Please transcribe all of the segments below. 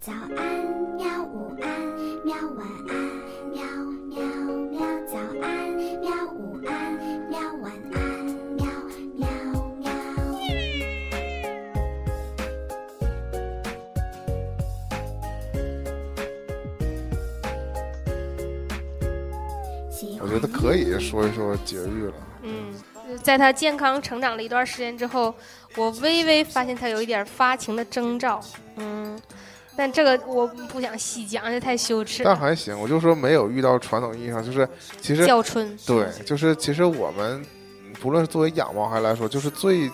早安喵，午安喵，晚安喵喵喵，早安喵，午安喵，晚安喵喵喵。我觉得可以说一说绝育了。嗯，在他健康成长了一段时间之后，我微微发现他有一点发情的征兆。嗯，但这个我不想细讲，这太羞耻。但还行，我就说没有遇到传统意义上，就是其实叫春，对，就是其实我们嗯不论是作为养猫孩来说，就是最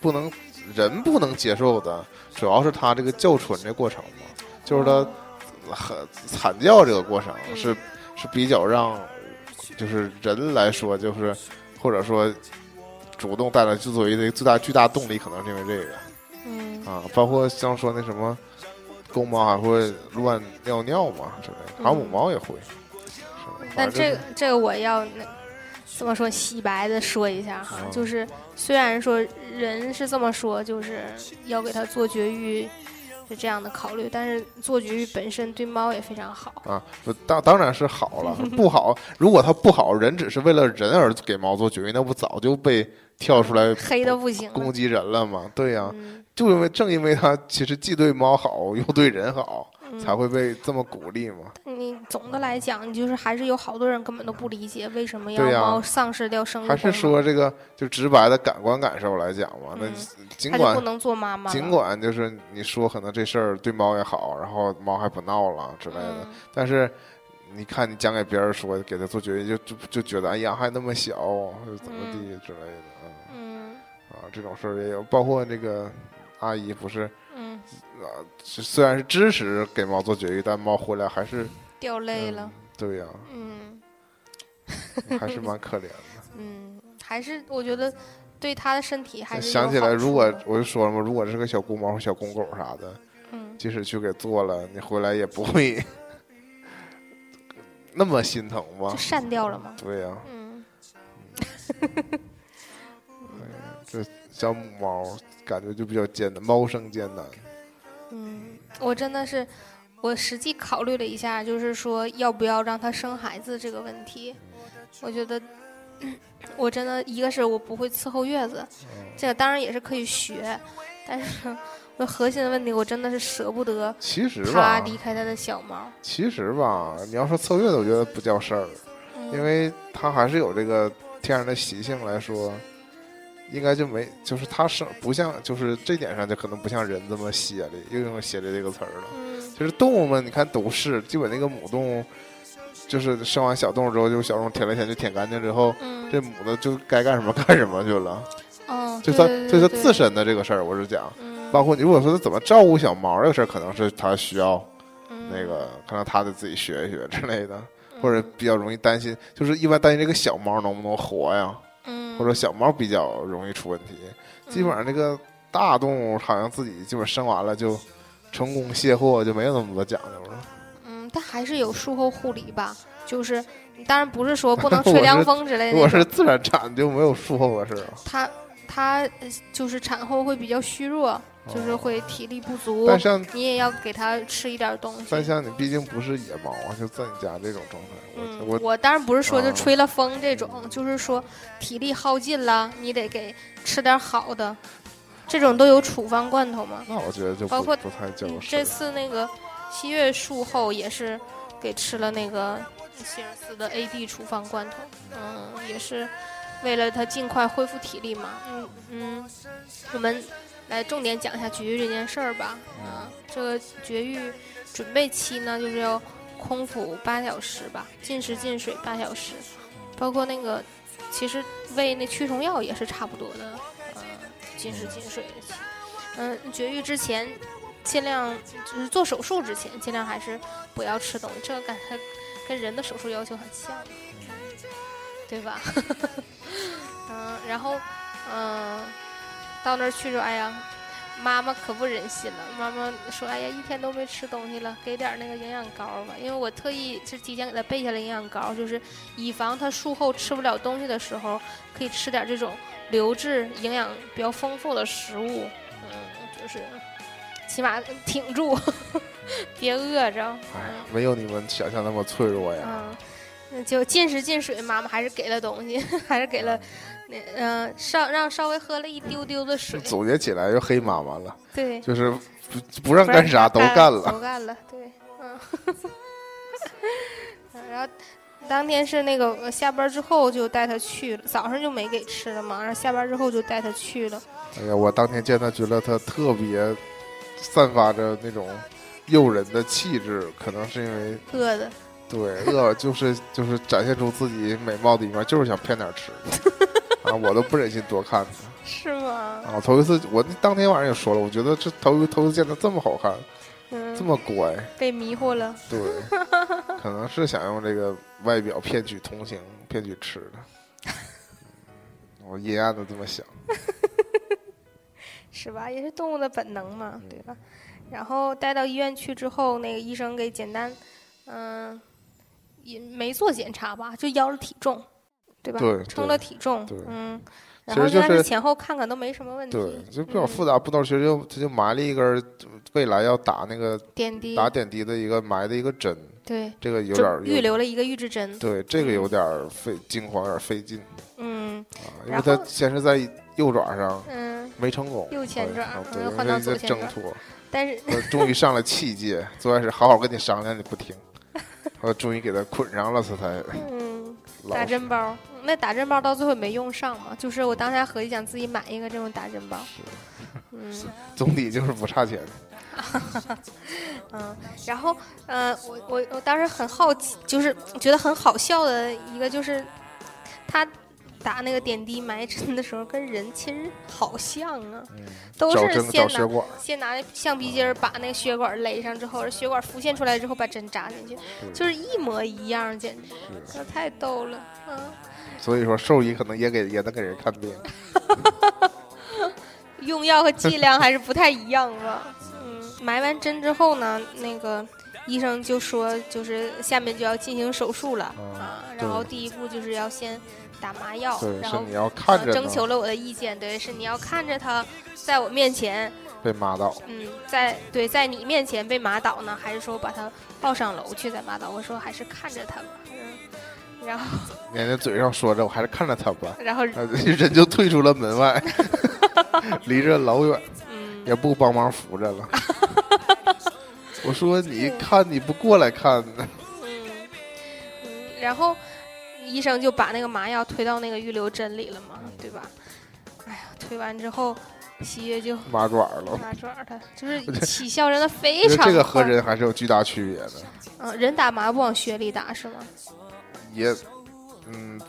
不能人不能接受的，主要是它这个叫春这过程嘛，就是它很惨叫这个过程嗯是是比较让就是人来说，就是或者说主动带来之所以的最大巨大动力，可能是因为这个嗯啊，包括像说那什么。公猫还会乱尿尿嘛之类的，还有母嗯猫也会。是但这个这个我要那这么说洗白的说一下哈，啊就是虽然说人是这么说，就是要给它做绝育是这样的考虑，但是做绝育本身对猫也非常好。啊，当当然是好了，不好。如果它不好，人只是为了人而给猫做绝育，那不早就被跳出来 黑的不行。攻击人了吗？对呀、嗯就因为正因为它其实既对猫好又对人好，嗯。才会被这么鼓励嘛。你总的来讲，你就是还是有好多人根本都不理解为什么要猫丧失掉生育还是说这个就直白的感官感受来讲嘛，那嗯。尽管不能做妈妈。尽管就是你说可能这事儿对猫也好，然后猫还不闹了之类的，嗯。但是你看你讲给别人说，给他做绝育，就就就觉得哎呀还那么小，怎么地之类的，嗯。嗯。啊这种事儿也有，包括那个阿姨不是嗯，啊，虽然是支持给猫做绝育，但猫回来还是掉泪了嗯。对呀、嗯还是蛮可怜的。嗯，还是我觉得对它的身体还是想起来，如果我就说了嘛，如果是个小公猫或小公狗啥的，嗯即使去给做了，你回来也不会 那么心疼吧就？散掉了吗。对呀、嗯 这小母猫感觉就比较艰难，猫生艰难。嗯，我真的是，我实际考虑了一下，就是说要不要让它生孩子这个问题。我觉得，我真的一个是我不会伺候月子，嗯这个当然也是可以学，但是我核心的问题，我真的是舍不得其实它吧，离开它的小猫。其实吧，你要说侧月子，我觉得不叫事儿，嗯因为它还是有这个天然的习性来说，应该就没，就是它生不像，就是这点上就可能不像人这么歇力，又用歇力这个词儿了。嗯其实动物们，你看都是，基本那个母动物，就是生完小动物之后，就小动物舔了舔，就舔干净之后，嗯，这母的就该干什么干什么去了。嗯，就它，就它自身的这个事儿，我是讲，嗯，包括你如果说它怎么照顾小猫这个事儿，可能是它需要嗯那个，可能它得自己学一学之类的，或者比较容易担心，就是一般担心这个小猫能不能活呀，嗯，或者小猫比较容易出问题。基本上这个大动物好像自己基本生完了就成功卸货，就没有那么多讲究了。嗯，但还是有术后护理吧，就是当然不是说 不能吹凉风之类的如果，是自然产就没有术后的事儿啊。它它呃就是产后会比较虚弱，就是会体力不足，哦但像你也要给它吃一点东西。但像你毕竟不是野猫啊，就在你家这种状态，嗯，我我我当然不是说就啊吹了风这种，就是说体力耗尽了，你得给吃点好的，这种都有处方罐头吗。那我觉得就包括不不太叫嗯，这次那个七月术后也是给吃了那个希尔斯的 AD 处方罐头，嗯，也是为了他尽快恢复体力嘛。嗯嗯，我们来重点讲一下绝育这件事儿吧。嗯，这个绝育准备期呢，就是要空腹八小时吧，禁食禁水八小时，包括那个其实喂那驱虫药也是差不多的，呃，禁食禁水的期。嗯，绝育之前尽量就是做手术之前，尽量还是不要吃东西，这个感觉跟人的手术要求很像，对吧？嗯，然后嗯，到那儿去说，哎呀，妈妈可不忍心了。妈妈说，哎呀，一天都没吃东西了，给点儿那个营养膏吧。因为我特意是提前给他备下了营养膏，就是以防他术后吃不了东西的时候，可以吃点这种流质、营养比较丰富的食物。嗯，就是起码挺住，别饿着。哎，没有你们想象那么脆弱呀。就进食进水，妈妈还是给了东西，还是给了那嗯、呃稍让稍微喝了一丢丢的水。总结起来就黑妈妈了，对，就是不不让干啥都干干了。都干了，对，嗯。然后当天是那个呃下班之后就带他去了，早上就没给吃了嘛，然后下班之后就带他去了。哎呀，我当天见他，觉得他特别散发着那种诱人的气质，可能是因为饿的，对饿了，就是就是展现出自己美貌的一面，就是想骗点吃的啊，我都不忍心多看他 是吗？啊。头一次，我当天晚上也说了，我觉得这头头一次见他这么好看，嗯，这么乖，被迷惑了。对，可能是想用这个外表骗取同情，骗取吃的。嗯我阴暗的这么想，是吧？也是动物的本能嗯嘛，对吧？然后带到医院去之后，那个医生给简单，嗯、也没做检查吧，就腰了体重，对吧？对称了体重，嗯。然后实就是前后看看都没什么问题，对，就比较嗯复杂，不知道其实就他就埋了一根儿未来要打那个点滴，打点滴的一个埋的一个针，对，这个有点预留了一个预制针，对，这个有点费惊慌，有点费劲嗯啊，因为他先是在右爪上嗯，没成功，右前爪啊对，嗯换到左前爪，但是我终于上了气界，最开始好好跟你商量，你不听，我终于给他捆上了，他才嗯，打针包，那打针包到最后没用上嘛，就是我当时还合计想自己买一个这种打针包，嗯总体就是不差钱。嗯，然后呃，我我我当时很好奇，就是觉得很好笑的一个就是他。打那个点滴埋针的时候，跟人其实好像啊，嗯，都是先拿先拿那橡皮筋儿把那个血管勒上之后，血管浮现出来之后把针扎进去，就是一模一样，简直是那太逗了，嗯。所以说兽医可能也给也能给人看病。用药和剂量还是不太一样吧。嗯，埋完针之后呢，那个医生就说，就是下面就要进行手术了。对然后第一步就是要先打麻药，然后是你要看着呃征求了我的意见，对，是你要看着他在我面前，被麻倒，嗯，在对在你面前被麻倒呢，还是说把他抱上楼去再麻倒？我说还是看着他吧，嗯，然后 人家嘴上说着，我还是看着他吧，然后啊人就退出了门外，离着老远，嗯，也不帮忙扶着了。我说你看你不过来看呢，然后医生就把那个麻药推到那个预留针里了嘛，对吧？哎呀，推完之后，喜悦就麻爪了。麻爪儿，他就是 起效真的非常快这个和人还是有巨大区别的，嗯，人打麻不往血里打是吗？也嗯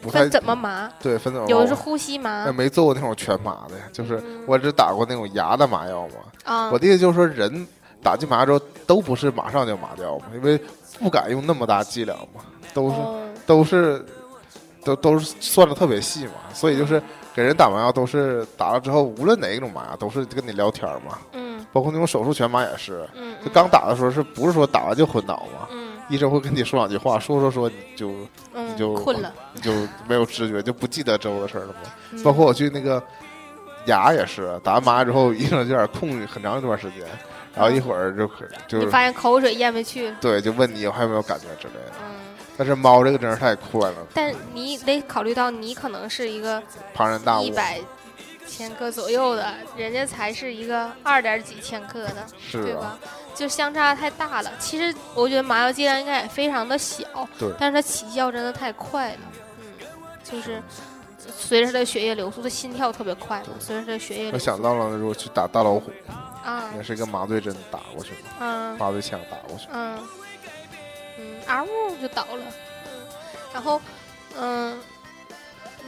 不太分怎么麻？对分怎么麻有的是呼吸麻那没做过那种全麻的，就是嗯我只打过那种牙的麻药嘛。啊我，的意思就是说，人打进麻药之后都不是马上就麻掉嘛，因为不敢用那么大剂量嘛，都是、哦。都是都都是算的特别细嘛，所以就是给人打麻药都是打了之后，无论哪一种麻药都是跟你聊天嘛，嗯。包括那种手术全麻也是，嗯，就刚打的时候是不是说打完就昏倒嘛？嗯。医生会跟你说两句话，说说说你就嗯就困了，你就没有知觉，就不记得之后的事儿了嘛。嗯。包括我去那个牙也是，打完麻药之后，医生就有点空很长一段时间，然后一会儿就就你发现口水咽不去，对，就问你还有没有感觉之类的。嗯。但是猫这个真是太快了，但你得考虑到，你可能是一个庞然大物一，百千克左右的，人家才是一个二点几千克的，是啊对吧，？就相差太大了。其实我觉得麻药剂量应该也非常的小，对但是它起效真的太快了，嗯，就是随着它的血液流速，它心跳特别快嘛，随着它的血液流速想到了，如果去打大老虎，啊，也是一个麻醉针打过去嘛，嗯麻醉枪打过去，嗯嗯，嗷呜就倒了，嗯，然后嗯。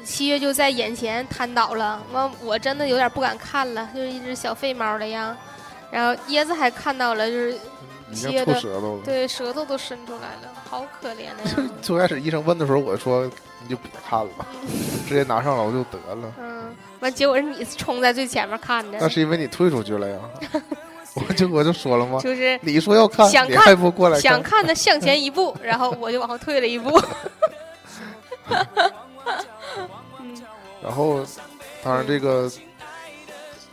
七月就在眼前瘫倒了，完我真的有点不敢看了，就是一只小废猫的样。然后椰子还看到了，就是已经吐舌头了。对舌头都伸出来了，好可怜的样 子。最开始医生问的时候，我说你就别看了，直接拿上楼就得了。嗯，完结果是你冲在最前面看的那，是因为你退出去了呀，我就我就说了吗？就是 你说要看，想看还不过来想看？看的向前一步，然后我就往后退了一步。嗯然后，当然这个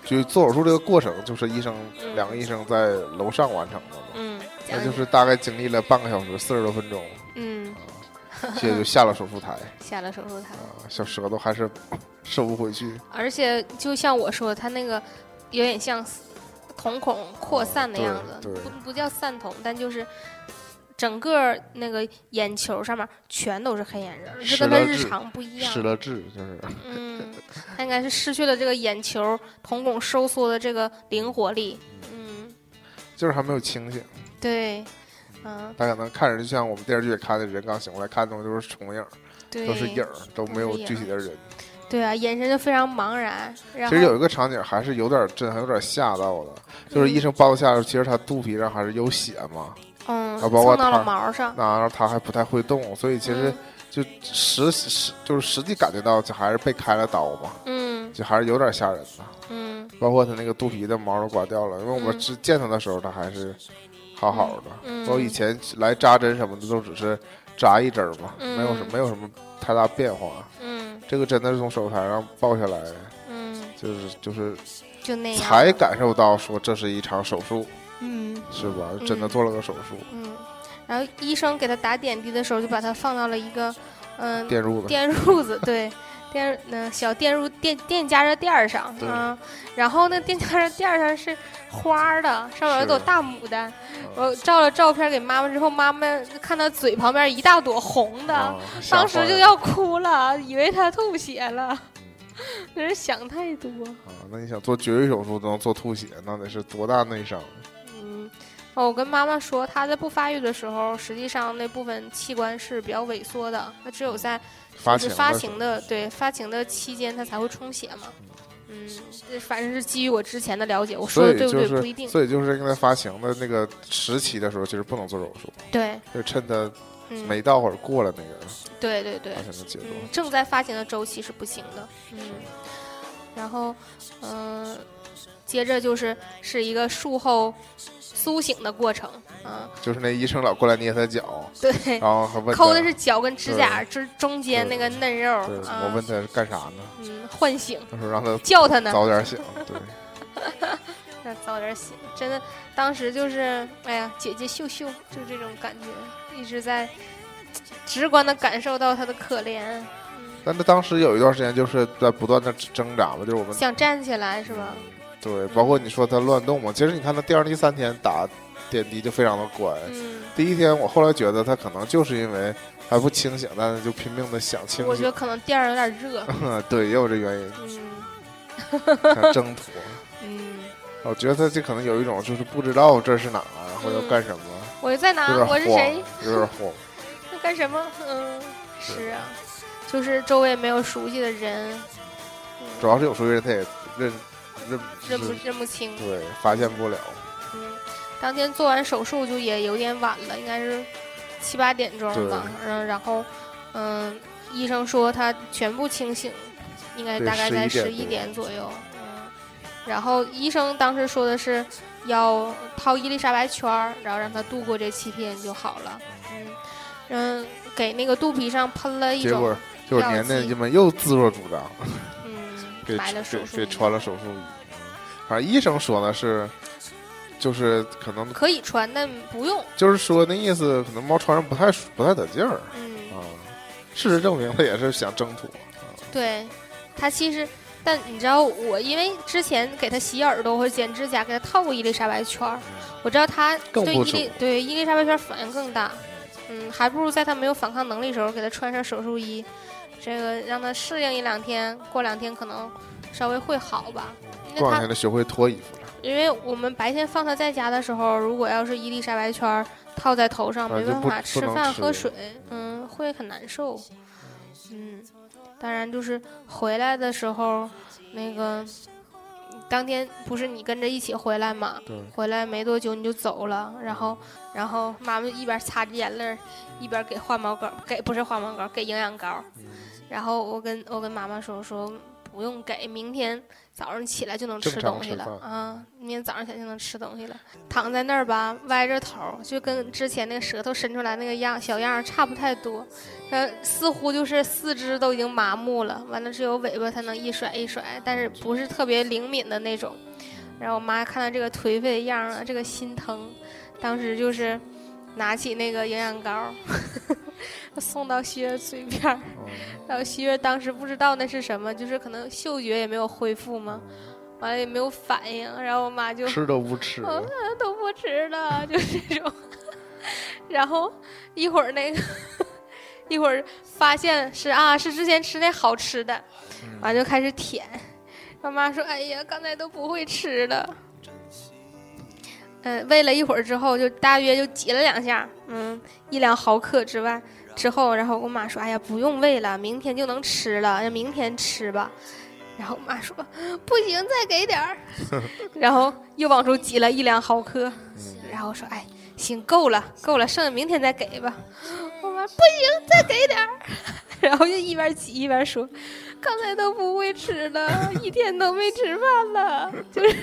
就做手术这个过程，就是医生嗯两个医生在楼上完成的嘛，嗯，那就是大概经历了半个小时，四十多分钟，嗯，接着就下了手术台 下了手术台。啊，小舌头还是收不回去，而且就像我说的，它那个有点像瞳孔扩散的样子，不不叫散瞳，但就是整个那个眼球上面全都是黑眼仁儿，这跟他日常不一样失。了智，就是嗯，他应该是失去了这个眼球瞳孔收缩的这个灵活力。嗯，就是还没有清醒。对，嗯，他可能看着就像我们电视剧里看的人刚醒过来，看的东西都是重影儿，都是影儿，都没有具体的人。对啊，眼神就非常茫然。然其实有一个场景还是有点震撼，有点吓到的，就是医生包下来，其实他肚皮上还是有血嘛，嗯，啊包括到了他毛上。然后他还不太会动，所以其实嗯就实实就是实际感觉到，就还是被开了刀嘛，嗯就还是有点吓人的。嗯包括他那个肚皮的毛都刮掉了，因为我们是见他的时候，他还是好好的。嗯，我以前来扎针什么的都只是扎一针儿嘛，嗯没有什没有什么太大变化。嗯这个真的是从手术台上抱下来，嗯，就是就是就那样。才感受到说这是一场手术，嗯是吧？真的做了个手术，嗯，然后医生给他打点滴的时候，就把他放到了一个嗯电褥子，电褥子，对。电那小电褥电电加热垫儿上啊，然后那电加热垫儿上是花儿的，上面有一朵大牡丹。嗯我照了照片给妈妈之后，妈妈看到嘴旁边一大朵红的，当时就要哭了，以为她吐血了。那是想太多。啊！那你想做绝育手术都能做吐血，那得是多大内伤？嗯，哦，我跟妈妈说，她在不发育的时候，实际上那部分器官是比较萎缩的，那只有在发情就是发情的对发情的期间，它才会充血嘛。嗯，这反正是基于我之前的了解，我说的对不对、就是不一定。所以就是因为发情的那个时期的时候，其实不能做手术，对，就趁它嗯，没到或者过了那个对对对发，情的阶段。嗯，正在发情的周期是不行的。嗯，然后嗯、接着就是是一个术后苏醒的过程。嗯，就是那医生老过来捏他脚，对，然后抠的是脚跟指甲之中间那个嫩肉。我问他是干啥呢？嗯，唤醒，他说让他叫他呢，早点醒。对，让早点醒。真的，当时就是，哎呀，姐姐秀秀，就这种感觉，一直在直观的感受到他的可怜。嗯，但他当时有一段时间就是在不断的挣扎吧，就是我们想站起来是吧？对，包括你说他乱动嘛，其实你看他第二、第三天打点滴就非常的乖。嗯，第一天我后来觉得他可能就是因为还不清醒，但是就拼命的想清醒。我觉得可能店儿有点热。对，也有这原因，嗯想挣脱。嗯，我觉得他这可能有一种就是不知道这是哪儿或者要干什么，我在哪我是谁？有点慌。要干什么？嗯，是啊，就是周围没有熟悉的人，嗯主要是有熟悉人他也认认认不认不清。对发现不了。嗯，当天做完手术就也有点晚了，应该是七八点钟吧。嗯，然后嗯，医生说他全部清醒，应该大概在十一点左右。嗯，然后医生当时说的是要套伊丽莎白圈儿，然后让他度过这七天就好了。嗯嗯，给那个肚皮上喷了一种结果就是药年年剂他们又自作主张，嗯给买了手给术仪给穿了手术仪。嗯反正医生说呢是，就是可能可以穿，但不用。就是说那意思，可能猫穿上不太舒不太得劲儿嗯。啊。事实证明，他也是想挣脱。对，他其实，但你知道我，因为之前给他洗耳朵或者剪指甲，给他套过伊丽莎白圈儿，我知道他对伊丽对伊丽莎白圈儿反应更大。嗯，还不如在他没有反抗能力的时候给他穿上手术衣，这个让他适应一两天，过两天可能稍微会好吧。因为他过两天他学会脱衣服了，因为我们白天放他在家的时候，如果要是伊丽莎白圈套在头上，没办法吃饭喝水，嗯，会很难受。嗯，当然就是回来的时候，那个当天不是你跟着一起回来嘛？对，回来没多久你就走了，然后然后妈妈一边擦着眼泪，一边给换毛膏，给不是换毛膏，给营养膏。嗯然后我跟我跟妈妈说说，不用给，明天早上起来就能吃东西了啊，明天早上起来就能吃东西了。躺在那儿吧，歪着头儿，就跟之前那个舌头伸出来那个样小样儿差不太多，呃，似乎就是四肢都已经麻木了，完了只有尾巴才能一甩一甩，但是不是特别灵敏的那种。然后我妈看到这个颓废的样儿啊，这个心疼，当时就是拿起那个营养膏儿 送到希月嘴边儿。嗯然后希月当时不知道那是什么，就是可能嗅觉也没有恢复嘛，完了也没有反应，然后我妈就吃都不吃，嗯 都不吃了，就是这种。然后一会儿那个一会儿发现是啊是之前吃那好吃的，嗯完就开始舔。我妈说：“哎呀，刚才都不会吃了。”嗯，喂了一会儿之后，就大约就挤了两下，嗯，一两毫克之外，之后，然后我妈说：“哎呀，不用喂了，明天就能吃了，要明天吃吧。”然后我妈说：“不行，再给点儿。”然后又往出挤了一两毫克，然后说：“哎，行，够了，够了，剩下明天再给吧。”我妈不行，再给点儿。然后就一边挤一边说：“刚才都不会吃了，一天都没吃饭了。”就是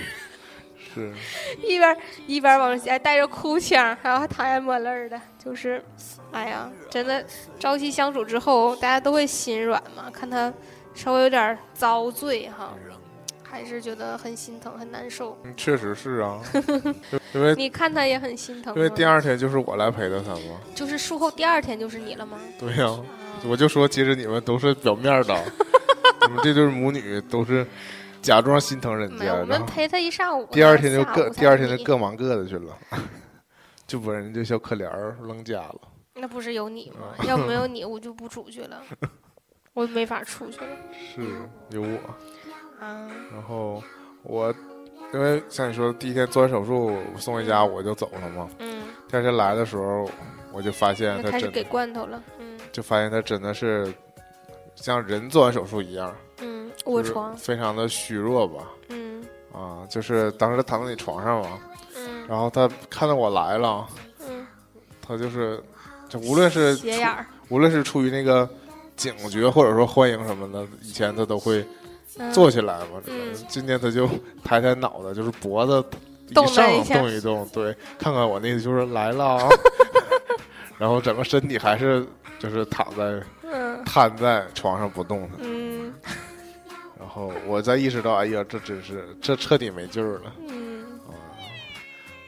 是一边一边往下带着哭腔，然后还淌眼抹泪的，就是，哎呀，真的朝夕相处之后，大家都会心软嘛。看他稍微有点遭罪哈，还是觉得很心疼，很难受。嗯确实是啊，因为你看他也很心疼，因为第二天就是我来陪的他嘛，就是术后第二天就是你了吗？对呀、啊我就说其实你们都是表面的，你们这对母女都是假装心疼人家，我们陪他一上午，第二天就各第二天就各忙各的去了，就把人家小可怜儿扔家了。那不是有你吗？啊。要没有你，我就不出去了，我没法出去了。是有我，啊，然后我因为像你说，第一天做完手术送回家我就走了嘛，嗯，第二天来的时候我就发现他开始给罐头了，嗯。就发现他真的是像人做完手术一样，嗯，卧床，非常的虚弱吧。嗯啊，就是当时他躺在你床上嘛，嗯然后他看到我来了，嗯，他就是，就无论是斜眼儿，无论是出于那个警觉或者说欢迎什么的，以前他都会嗯坐起来嘛。嗯今天他就抬抬脑袋，就是脖子动了一上动一动，对，看看我那个就是来了啊，然后整个身体还是就是躺在嗯瘫在床上不动的。嗯然后我才意识到，哎呀，这真是这彻底没劲儿了。嗯。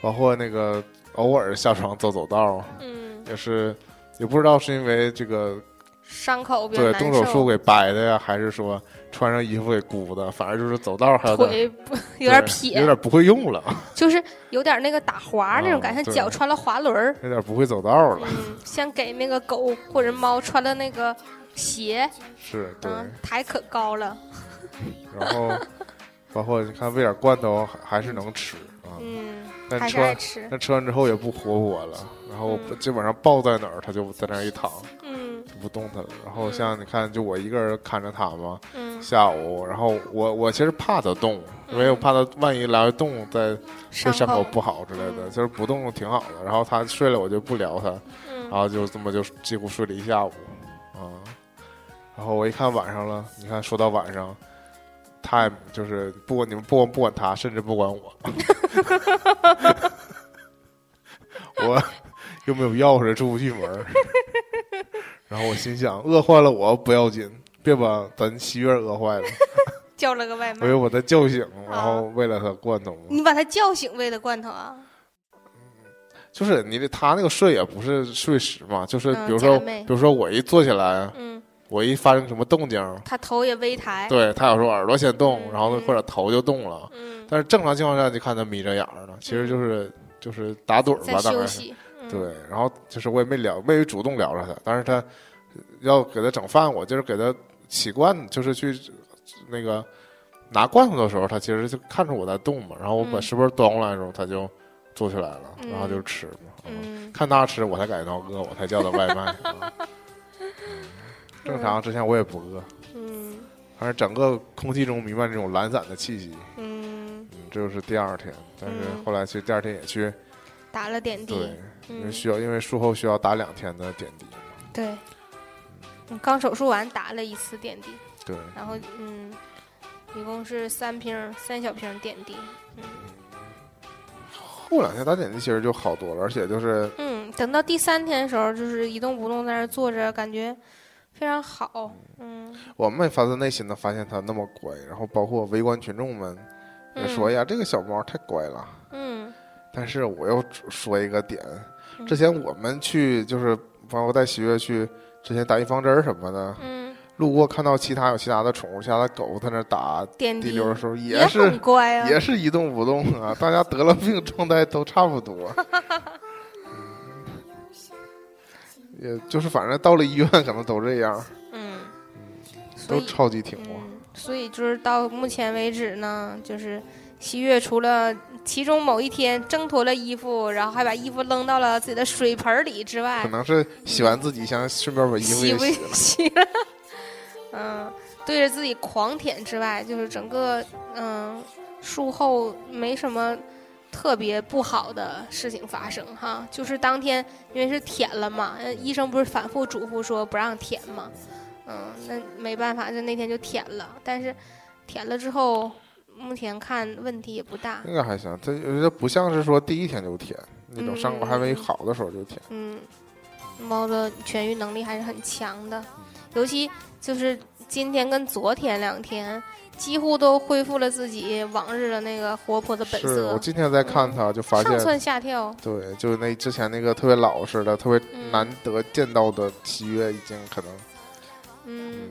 包括那个偶尔下床走走道儿，嗯，也是也不知道是因为这个伤口对，动手术给掰的呀，还是说穿上衣服给箍的，反正就是走道儿还有腿不 有点撇，有点不会用了，就是有点那个打滑那种感觉，脚穿了滑轮儿。有点不会走道儿了。嗯，像给那个狗或者猫穿了那个鞋，是对，嗯，抬可高了，然后包括你看喂点罐头还还是能吃啊，嗯，但吃完爱吃，但吃完之后也不活活了，然后嗯基本上抱在哪儿它就在那儿一躺嗯就不动弹了。然后像你看，就我一个人看着它嘛，嗯，下午，然后我我其实怕它动，因为我怕它万一来回动，再对伤伤口口不好之类的。嗯其实不动挺好的。然后它睡了，我就不聊它，嗯然后就这么就几乎睡了一下午，啊。然后我一看晚上了，你看说到晚上，他也就是不管你们不管不管他，甚至不管我，我又没有钥匙出不去门 然后我心想，饿坏了我不要紧，别把咱西月饿坏了。叫了个外卖我，又把他叫醒，啊然后喂了他罐头。你把他叫醒喂的罐头啊？就是你这他那个睡也不是睡实嘛，就是嗯比如说，比如说我一坐起来，嗯，我一发生什么动静，他头也微抬，对他有时候耳朵先动，嗯然后或者头就动了。嗯，但是正常情况下就看他眯着眼儿呢，其实就是就是打盹儿吧，大概。对，然后就是我也没聊，没主动聊着他，但是他要给他整饭，我就是给他起罐，就是去那个拿罐头的时候，他其实就看着我在动嘛，然后我把嗯食盆端过来的时候，他就坐起来了，嗯然后就吃嘛。嗯。看他吃，我才感觉到饿，我才叫的外卖。啊正常之前我也不饿，嗯反正整个空气中弥漫这种懒散的气息。嗯，嗯，这就是第二天，但是嗯后来其实第二天也去，打了点滴，对，因为嗯，需要，因为术后需要打两天的点滴嘛。对，嗯刚手术完打了一次点滴，对，然后嗯，一共是三瓶三小瓶点滴。嗯后两天打点滴其实就好多了，而且就是嗯，等到第三天的时候，就是一动不动在那坐着，感觉非常好。嗯，我们也发自内心的发现它那么乖，然后包括围观群众们也说：“嗯呀，这个小猫太乖了。嗯”但是我要说一个点，嗯之前我们去就是包括带喜悦去之前打预防针儿什么的，嗯，路过看到其他有其他的宠物，其他的狗在那打滴滴溜的时候，也也是很乖啊。也是一动不动啊，大家得了病状态都差不多。也就是反正到了医院可能都这样，嗯，都超级听话。嗯，所以就是到目前为止呢，就是西月除了其中某一天挣脱了衣服，然后还把衣服扔到了自己的水盆里之外可，能是洗完自己，想顺便把衣服洗不也洗了。洗了，嗯，对着自己狂舔之外，就是整个嗯术后没什么特别不好的事情发生哈，就是当天因为是舔了嘛，呃医生不是反复嘱咐说不让舔嘛，嗯，那没办法，就那天就舔了，但是舔了之后，目前看问题也不大，那个还行，它这不像是说第一天就舔那种伤口还没嗯好的时候就舔。嗯，猫的痊愈能力还是很强的，尤其就是今天跟昨天两天，几乎都恢复了自己往日的那个活泼的本是我色，今天在看他，就发现，上蹿下跳。对，就是那之前那个特别老实的、特别嗯难得见到的七月，已经可能，嗯，嗯，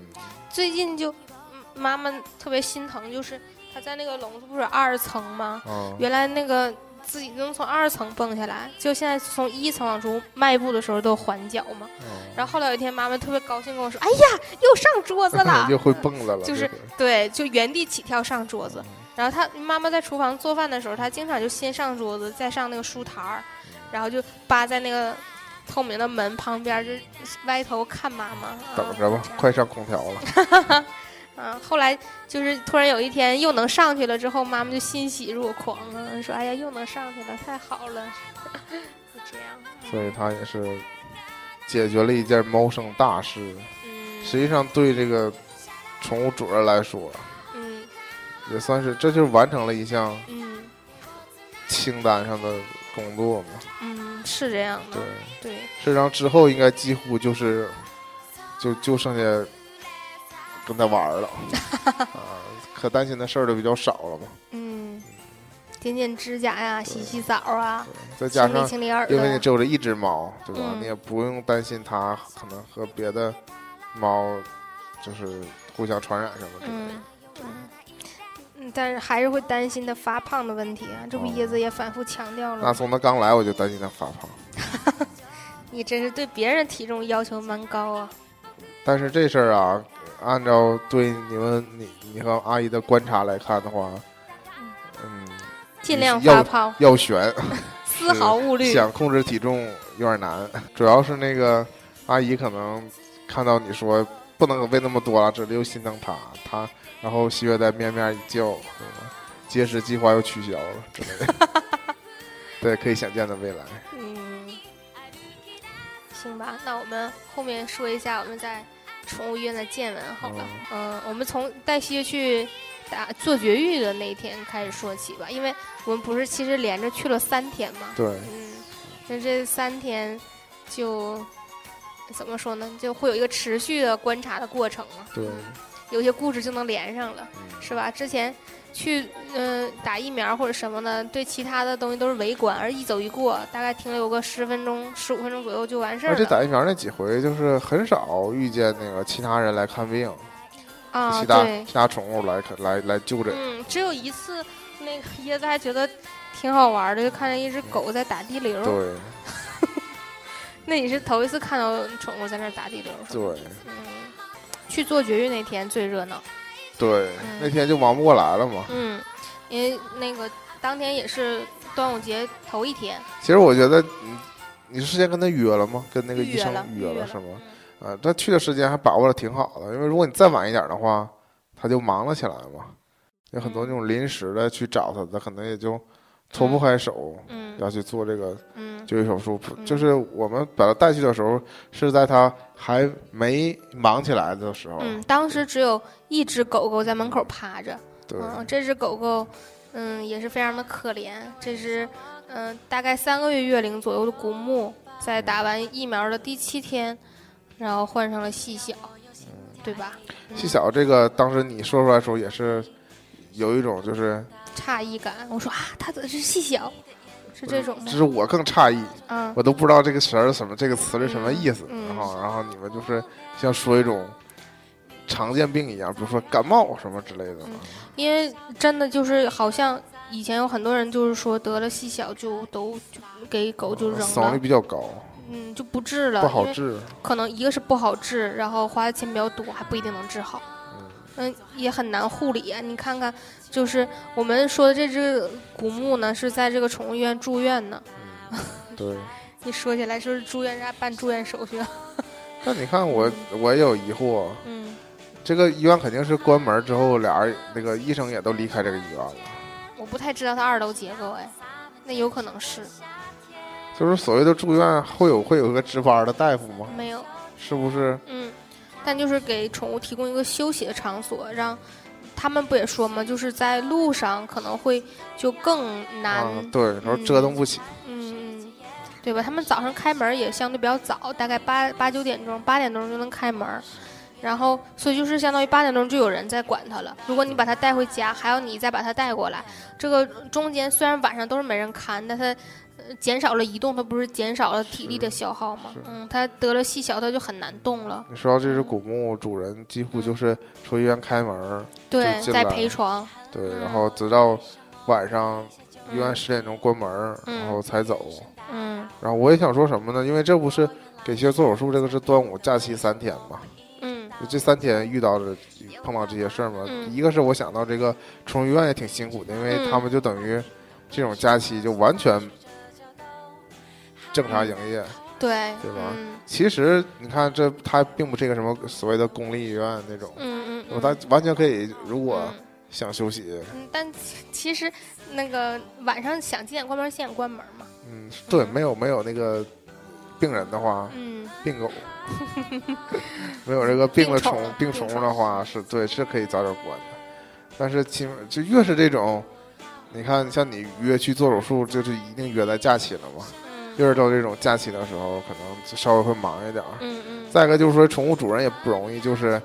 最近就嗯妈妈特别心疼，就是他在那个笼子不是二层吗？啊，原来那个自己能从二层蹦下来，就现在从一层往出迈步的时候都有缓脚嘛。然后后来有一天，妈妈特别高兴跟我说：“哎呀，又上桌子了 又会蹦了了，就是对，就原地起跳上桌子。然后她妈妈在厨房做饭的时候，她经常就先上桌子，再上那个书台儿，然后就扒在那个透明的门旁边，就歪头看妈妈。等着吧啊，快上空调了。啊！后来就是突然有一天又能上去了之后，妈妈就欣喜若狂啊，说：“哎呀，又能上去了，太好了！” 就这样。所以它也是解决了一件猫生大事。嗯实际上，对这个宠物主人来说，嗯也算是这就是完成了一项嗯清单上的工作嘛。嗯，是这样的对，。对，实际上之后应该几乎就是就就剩下跟他玩儿了 啊，可担心的事儿就比较少了嘛。嗯，剪剪指甲呀，洗洗澡啊，再加上清理清理耳朵因为你只有这一只猫，对吧？嗯你也不用担心它可能和别的猫就是互相传染什么之类的。嗯但是还是会担心它发胖的问题啊。这不哦椰子也反复强调了吗，那从它刚来我就担心它发胖，你真是对别人体重要求蛮高啊。但是这事儿啊，按照对你们你你和阿姨的观察来看的话，嗯，尽量发胖，要悬，丝毫勿虑。想控制体重有点难，主要是那个阿姨可能看到你说不能喂那么多了，这里又心疼她，她然后喜悦在面面一叫，节食计划又取消了之类的。对，可以想见的未来。嗯，行吧，那我们后面说一下我们在宠物医院的见闻好了。嗯、我们从黛西去打做绝育的那一天开始说起吧，因为我们不是其实连着去了三天嘛。对，嗯，那这三天就怎么说呢？就会有一个持续的观察的过程嘛。对嗯有些故事就能连上了，嗯是吧？之前去嗯、打疫苗或者什么的，对其他的东西都是围观，而一走一过，大概停留个十分钟、十五分钟左右就完事儿而且。打疫苗那几回，就是很少遇见那个其他人来看病，啊，其他，其他宠物来来来就诊。嗯，只有一次，那个椰子还觉得挺好玩的，就看见一只狗在打地流。对那你是头一次看到宠物在那打地溜？是吧对嗯，去做绝育那天最热闹。对，嗯那天就忙不过来了嘛。嗯，因为那个当天也是端午节头一天，其实我觉得，你你是事先跟他约了吗？跟那个医生约了，是吗？啊，他去的时间还把握的挺好的，因为如果你再晚一点的话，他就忙了起来嘛。有很多那种临时的去找他的，可能也就脱不开手，嗯要去做这个嗯绝育手术。嗯就是我们把他带去的时候，是在他还没忙起来的时候。嗯，当时只有一只狗狗在门口趴着，对嗯，这只狗狗，嗯，也是非常的可怜。这只，嗯，大概三个月月龄左右的古牧，在打完疫苗的第七天，然后患上了细小，对吧？嗯细小这个，当时你说出来的时候也是有一种就是，诧异感。我说啊，他怎么是细小？是这种吗？就是我更诧异，嗯，我都不知道这个词儿是什么，这个词是什么意思。然后，然后你们就是像说一种常见病一样，比如说感冒什么之类的。嗯因为真的就是好像以前有很多人就是说得了细小就都就给狗就扔了死亡率，比较高，嗯，就不治了，不好治。可能一个是不好治，然后花的钱比较多，还不一定能治好。嗯，也很难护理啊！你看看，就是我们说的这只古墓呢，是在这个宠物医院住院呢。对。你说起来就是住院，还办住院手续 那。你看我，我也有疑惑，嗯，这个医院肯定是关门之后，俩人那个医生也都离开这个医院了。我不太知道它二楼结构哎，那有可能是就是所谓的住院会有会有一个值班的大夫吗？没有。是不是？嗯，但就是给宠物提供一个休息的场所，让他们不也说吗？就是在路上可能会就更难，啊，对，然后折腾不起。嗯嗯，对吧？他们早上开门也相对比较早，大概八八九点钟，八点钟就能开门。然后，所以就是相当于八点钟就有人在管它了。如果你把它带回家，还要你再把它带过来，这个中间虽然晚上都是没人看，但它呃减少了移动，它不是减少了体力的消耗吗？嗯，它得了细小，它就很难动了。你说到这只古墓，主人几乎就是出医院开门，对，在陪床。对，嗯然后直到晚上医院十点钟关门，嗯然后才走。嗯然后我也想说什么呢？因为这不是给媳妇做手术，这个是端午假期三天嘛，嗯这三天遇到的碰到这些事儿嘛。嗯一个是我想到这个宠物医院也挺辛苦的，因为嗯他们就等于这种假期就完全正常营业。对，对吧？嗯。其实你看，这它并不是一个什么所谓的公立医院那种，嗯嗯嗯，它完全可以，如果嗯。想休息，嗯，但其其实那个晚上想几点关门几点关门嘛。嗯，对，没有没有那个病人的话，嗯。病狗，没有这个病的病宠宠病宠物的话，是对是可以早点关的。但是起码就越是这种，你看像你约去做手术，就是一定约在假期了嘛。嗯越是到这种假期的时候，可能就稍微会忙一点儿。嗯嗯，再一个就是说，宠物主人也不容易，就是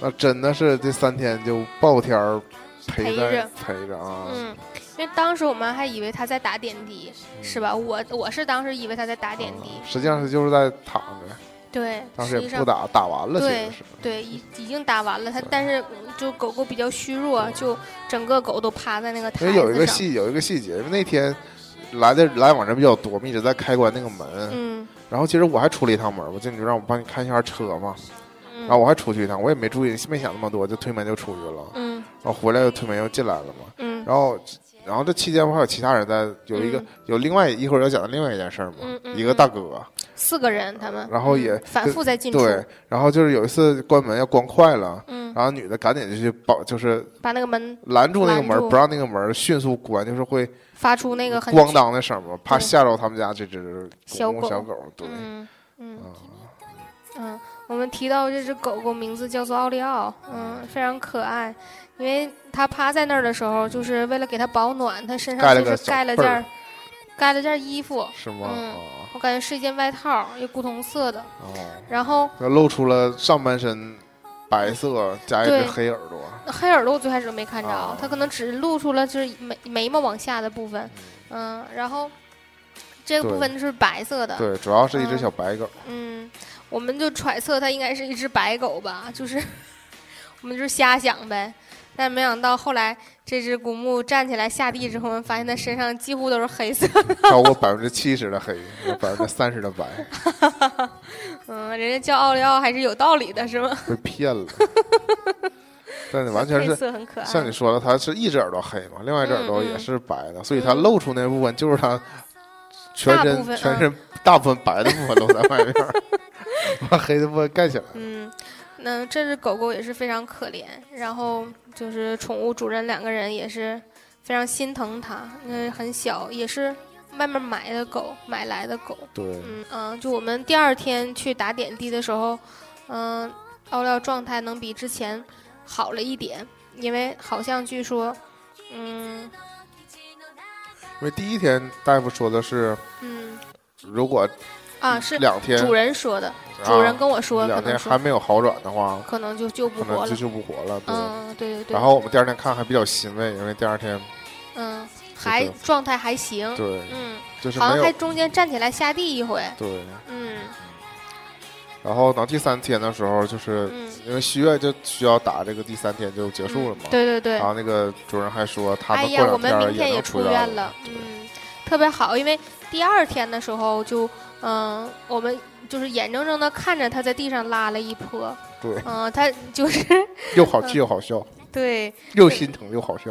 那真的是这三天就暴天儿陪着陪着啊。嗯，因为当时我们还以为他在打点滴，嗯是吧？我我是当时以为他在打点滴，实际上是就是在躺着，对，当时也不打，打完了其对。对已已经打完了，他但是就狗狗比较虚弱，就整个狗都趴在那个台因为有一个子上。细有一个细节，因为那天来的来往人比较多，我们一直在开关那个门。嗯然后其实我还出了一趟门，我进去让我帮你看一下车嘛。嗯，然后我还出去一趟，我也没注意，没想那么多，就推门就出去了。嗯然后回来又推门又进来了嘛。嗯然后，然后这期间我还有其他人在，有一个、嗯有另外一会儿要讲的另外一件事儿嘛，嗯嗯一个大哥，四个人他们，然后也嗯反复在进出，对，然后就是有一次关门要关快了，嗯，然后女的赶紧就去保，就是把那个门拦住那个门不让那个门迅速关，就是会发出那个很咣当的声嘛，怕吓着他们家这只小狗小狗，对，嗯嗯啊嗯，我们提到这只狗狗名字叫做奥利奥，嗯，非常可爱，因为他趴在那儿的时候，就是为了给他保暖，他身上就是盖了件儿盖了件衣服，是吗？嗯啊我感觉是一件外套，一古铜色的，哦，然后那露出了上半身白色加一只对黑耳朵，黑耳朵我最开始都没看着，啊。它可能只露出了就是眉眉毛往下的部分，嗯，然后这个部对分是白色的，对，主要是一只嗯。小白狗，嗯，我们就揣测它应该是一只白狗吧，就是 我们就是瞎想呗。但没想到后来这只古牧站起来下地之后，我们发现它身上几乎都是黑色。超过百分之七十的黑，有百分之三十的白，嗯，人家叫奥利奥还是有道理的，是吗？被骗了。但完全配是。像你说的，它是一只耳朵黑嘛，另外一只耳朵也是白的，所以它嗯露出那部分就是它全身全身大部分白的部分都在外面儿，把黑的部分盖起来。嗯，那这只狗狗也是非常可怜，然后就是宠物主人两个人也是非常心疼它，因为很小，也是外面买的狗，买来的狗。对，嗯嗯，就我们第二天去打点滴的时候，嗯，奥利奥状态能比之前好了一点，因为好像据说，嗯因为第一天大夫说的是，嗯如果啊是两天主人说的，啊主人跟我说，可两天能还没有好转的话，可能就救不活了可能就。救不活了。对。嗯，对对对。然后我们第二天看还比较欣慰，因为第二天嗯，还状态还行。对嗯，就是好像还中间站起来下地一回。对，嗯然后到第三天的时候，就是嗯，因为续约就需要打这个第三天就结束了嘛。对对对然。后那个主任还说他哎们过呀，我们明两天也出院院了，嗯，特别好，因为第二天的时候就，嗯、我们就是眼睁睁的看着他在地上拉了一泼，对，嗯、他就是 又好气又好笑，对，又心疼又好笑，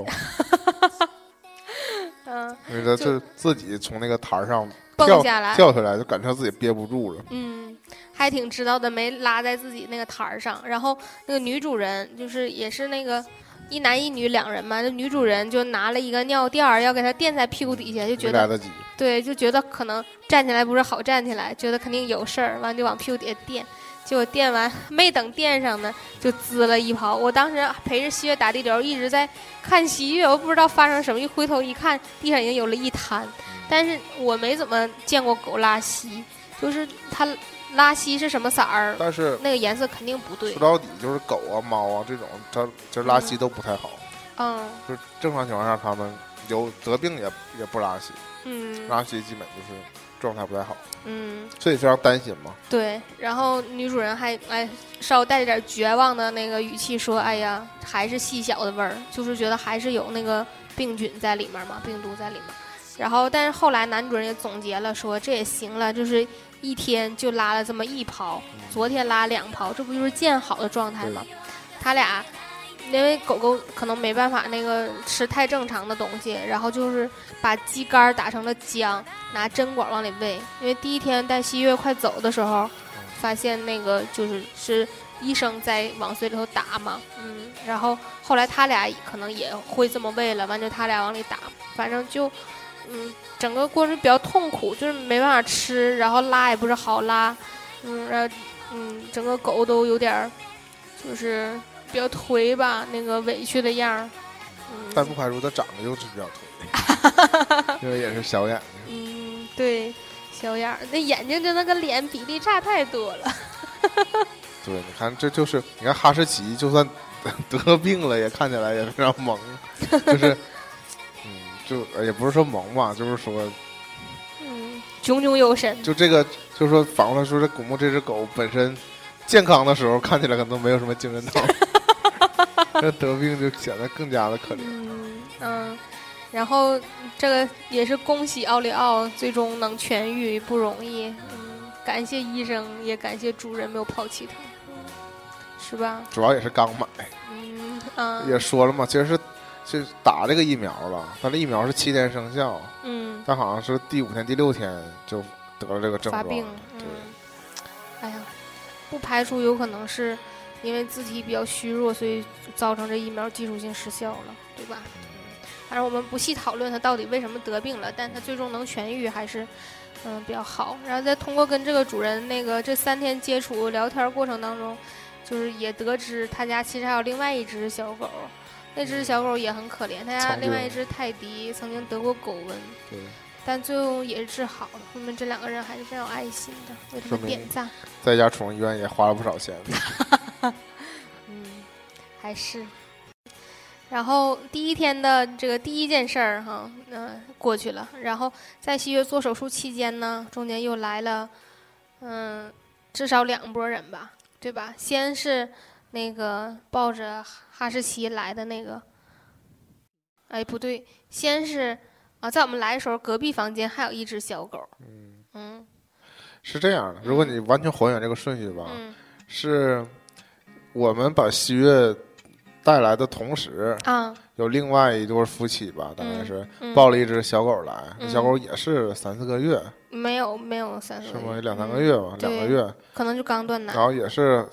嗯、因为他就自己从那个台儿上蹦跳下来，跳下来，就感觉自己憋不住了。嗯，还挺知道的，没拉在自己那个台儿上。然后那个女主人就是也是那个一男一女两人嘛，那女主人就拿了一个尿垫儿要给他垫在屁股底下，就觉得没来得及，对，就觉得可能站起来不是好站起来，觉得肯定有事儿，完就往屁股底下垫。结果垫完没等垫上呢，就滋了一泡。我当时陪着西月打地流，一直在看西月，我不知道发生什么，一回头一看，地上已经有了一滩。但是我没怎么见过狗拉稀，就是它拉稀是什么色儿，但是那个颜色肯定不对说。到底就是狗啊、猫啊这种，它这拉稀都不太好。嗯就是正常情况下，它们有得病也也不拉稀，嗯拉稀基本就是状态不太好，嗯，所以非常担心嘛。对。然后女主人还哎稍微带着点绝望的那个语气说：“哎呀，还是细小的味儿，就是觉得还是有那个病菌在里面嘛，病毒在里面。”然后，但是后来男主人也总结了说，这也行了，就是一天就拉了这么一泡，昨天拉两泡，这不就是见好的状态吗？他俩因为狗狗可能没办法那个吃太正常的东西，然后就是把鸡肝儿打成了浆，拿针管往里喂。因为第一天带西月快走的时候，发现那个就是是医生在往嘴里头打嘛，嗯，然后后来他俩可能也会这么喂了，完就他俩往里打，反正就。嗯，整个过程比较痛苦，就是没办法吃，然后拉也不是好拉，嗯，然后嗯，整个狗都有点儿，就是比较颓吧，那个委屈的样儿。嗯但不排除他长得就是比较颓，因为也是小眼睛。嗯，对，小眼儿，那眼睛就那个脸比例差太多了。对，你看这就是你看哈士奇，就算 得病了，也看起来也非常萌，就是嗯，就呃也不是说萌吧，就是说嗯，炯炯有神。就这个，就是说反过来说，这古墓这只狗本身健康的时候看起来可能没有什么精神头，这得病就显得更加的可怜。嗯嗯，然后这个也是恭喜奥利奥最终能痊愈，不容易。嗯，感谢医生，也感谢主人没有抛弃他，是吧？主要也是刚买，嗯啊也说了嘛，其实是是打这个疫苗了，它这疫苗是七天生效，嗯，但好像是第五天、第六天就得了这个症状。发病，嗯对，哎呀，不排除有可能是因为自体比较虚弱，所以造成这疫苗技术性失效了，对吧？反正我们不细讨论他到底为什么得病了，但他最终能痊愈还是嗯比较好。然后再通过跟这个主人那个这三天接触聊天过程当中，就是也得知他家其实还有另外一只小狗，那只小狗也很可怜，他家另外一只泰迪曾经得过狗瘟。对，但最后也是治好了，说明这两个人还是非常有爱心的，为他们点赞。在家宠物医院也花了不少钱。嗯，还是。然后第一天的这个第一件事儿哈，嗯、过去了。然后在西月做手术期间呢，中间又来了，嗯，至少两拨人吧，对吧？先是那个抱着哈士奇来的那个，哎，不对，先是啊，在我们来的时候，隔壁房间还有一只小狗，嗯，嗯是这样的，如果你完全还原这个顺序吧，嗯是我们把西月带来的同时，啊，有另外一对夫妻吧，大概嗯是嗯抱了一只小狗来，小狗也是三四个月，没有没有三四是吗？两三个嗯月吧，两个月，可能就刚断奶。然。后也是，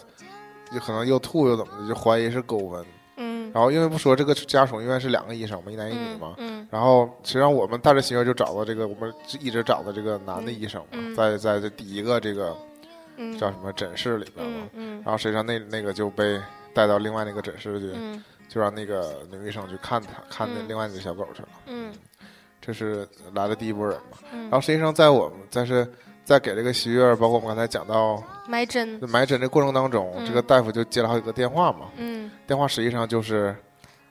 就可能又吐又怎么的，就怀疑是狗瘟。嗯。然后因为不说这个家属医院是两个医生嘛，一男一女嘛。嗯嗯。然后实际上我们带着新月就找到这个我们一直找的这个男的嗯医生嘛，嗯。在在这第一个这个嗯，叫什么诊室里边嘛。然后实际上那那个就被带到另外那个诊室去，嗯。就让那个女医生去看他，看那嗯。另外那个小狗去了。嗯。这是来的第一波人嘛。嗯。然后实际上在我们在是在给这个喜悦，包括我们刚才讲到埋针，埋针的过程当中，嗯。这个大夫就接了好几个电话嘛。嗯，电话实际上就是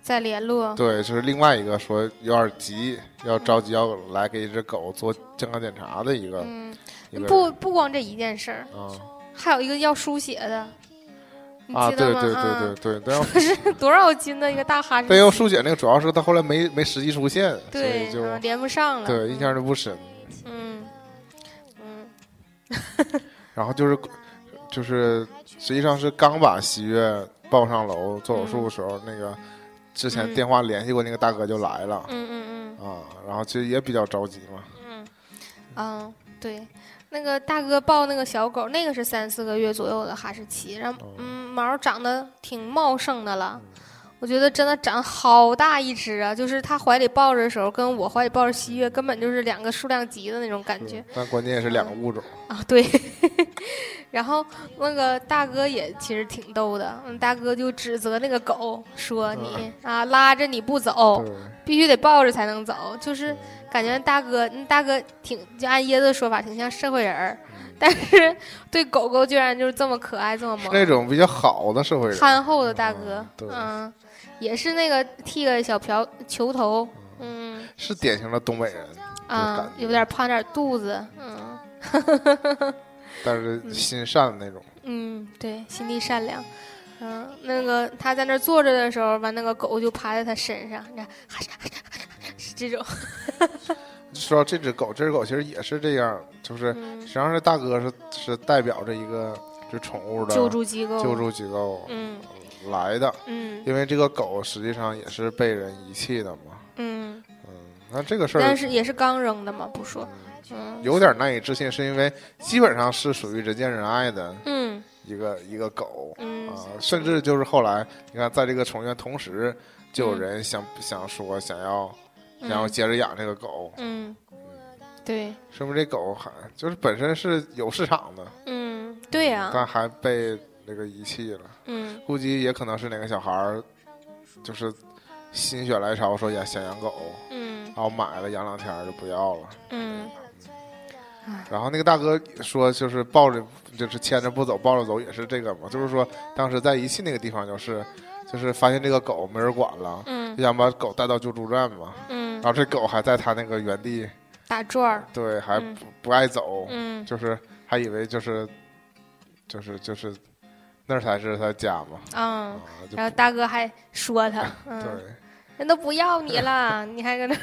在联络，对，就是另外一个说有点急，要着急要来给一只狗做健康检查的一个、嗯，一个不不光这一件事儿，啊还有一个要输血的，你吗？对对对啊对对，但 要多少斤的一个大哈士奇？但要输血那个主要是他后来没没实际出现，所对以就、啊连不上了。对印象就不深。嗯嗯 然后就是就是实际上是刚把喜悦抱上楼做手术的时候，那个之前嗯电话联系过那个大哥就来了、嗯嗯嗯啊，然后其实也比较着急嘛。嗯嗯，对。那个大哥抱那个小狗，那个是三四个月左右的哈士奇，然后哦嗯毛长得挺茂盛的了，我觉得真的长好大一只啊！就是他怀里抱着的时候，跟我怀里抱着西月根本就是两个数量级的那种感觉但关键是两个物种，啊！对，然后那个大哥也其实挺逗的，嗯，大哥就指责那个狗说你啊拉着你不走，必须得抱着才能走，就是感觉大哥，那大哥挺就按椰子的说法，挺像社会人儿，但是对狗狗居然就是这么可爱，这么萌，那种比较好的社会人。憨厚的大哥嗯，嗯，也是那个剃个小瓢球头，嗯是典型的东北人，啊有点胖点肚子，嗯。但是心善的那种。嗯，对，心地善良。嗯，那个他在那儿坐着的时候，完那个狗就趴在他身上，你看，是这种，说到这只狗，这只狗其实也是这样，就是嗯。实际，上这大哥是是代表着一个就宠物的救助机构，救助机构嗯来的，嗯。因为这个狗实际上也是被人遗弃的嘛。嗯，嗯，那这个事儿但是也是刚扔的嘛，不说，嗯嗯。有点难以置信，是因为基本上是属于人见人爱的嗯一个一个狗嗯啊，甚至就是后来你看，在这个宠物院同时，就有嗯。人想想说想要想要嗯。接着养这个狗，嗯，对，说明这狗还就是本身是有市场的，嗯对呀，但还被那个遗弃了。嗯。估计也可能是哪个小孩儿，就是心血来潮说养想养狗，嗯。然后买了养两天就不要了。嗯。然后那个大哥说，就是抱着，就是牵着不走，抱着走也是这个嘛，就是说当时在遗弃那个地方，就是就是发现这个狗没人管了，嗯就想把狗带到救助站嘛，嗯然，后这狗还在他那个原地，打转儿，对，还嗯不不爱走，嗯就是还以为就是就是就是那儿才是他家嘛，啊啊，，就然后大哥还说他，对嗯，，人都不要你了，你还搁那。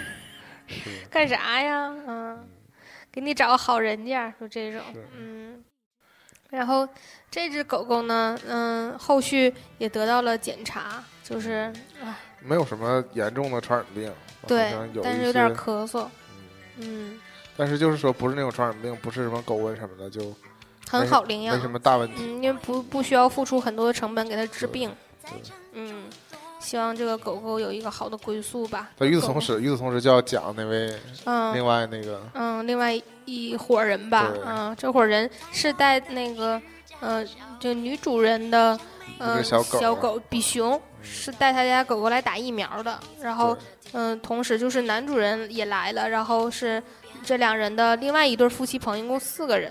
干啥呀？嗯，给你找个好人家，就这种是，嗯。然后这只狗狗呢，嗯，后续也得到了检查，就是，唉，没有什么严重的传染病，对但是有点咳嗽，嗯嗯，但是就是说不是那种传染病，不是什么狗瘟什么的，就很好领养没，什么大问题。嗯，因为不不需要付出很多的成本给它治病，嗯，希望这个狗狗有一个好的归宿吧。但与此同时，与此同时就要讲那位嗯。另外那个，嗯，另外一伙人吧，嗯，这伙人是带那个，呃，就女主人的，嗯呃，小狗小狗比熊是带他家狗狗来打疫苗的，然后对，嗯、同时就是男主人也来了，然后是这两人的另外一对夫妻朋友，一共四个人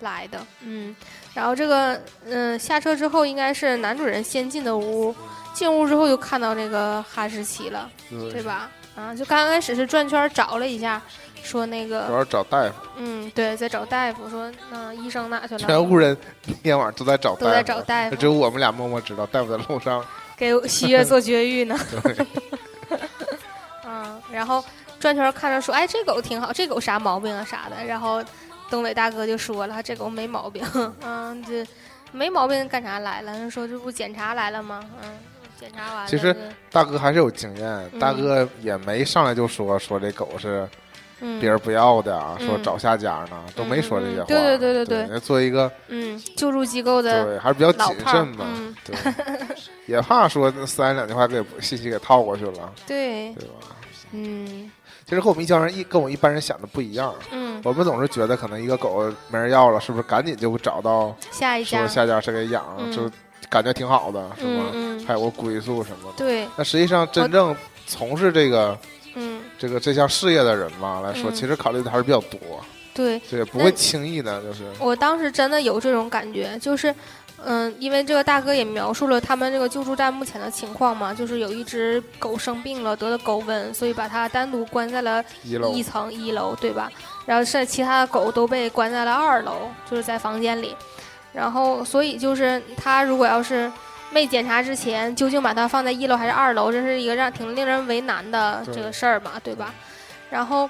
来的，嗯，然后这个，嗯、下车之后应该是男主人先进的屋，进屋之后就看到这个哈士奇了，对对？吧？啊，就刚开始是转圈找了一下，说那主个，要找大夫，嗯，对，在找大夫，说那医生哪去了？全屋人那天晚上都在找大夫，都在找大夫只有我们俩默默知道，大夫在路上。给喜悦做绝育呢。对，嗯，然后转圈看着说，哎，这狗挺好，这狗啥毛病啊啥的。然后东北大哥就说了，这狗没毛病，嗯，这没毛病干啥来了？人说这不检查来了吗？嗯，检查完。其实大哥还是有经验，嗯大哥也没上来就说说这狗是嗯，别人不要的啊，嗯说找下家呢，都没说这些话。嗯对对对对对对，作为一个嗯，救助机构的对还是比较谨慎嘛，嗯对，也怕说那三言两句话给信息给套过去了，对，对吧？嗯其实和我们一家人一跟我们一般人想的不一样，嗯，我们总是觉得可能一个狗没人要了，是不是赶紧就找到下一家说，下家谁给养，嗯就感觉挺好的，是吗？还有个归宿什么的。对，那实际上真正从事这个嗯这个这项事业的人嘛来说，嗯其实考虑的还是比较多，对，对，不会轻易的，就是我当时真的有这种感觉，就是，嗯，因为这个大哥也描述了他们这个救助站目前的情况嘛，就是有一只狗生病了，得了狗瘟，所以把它单独关在了一楼一层一楼，对吧？然后剩其他的狗都被关在了二楼，就是在房间里。然后，所以就是他如果要是没检查之前，究竟把它放在一楼还是二楼，这是一个让挺令人为难的这个事儿嘛，对吧？然后，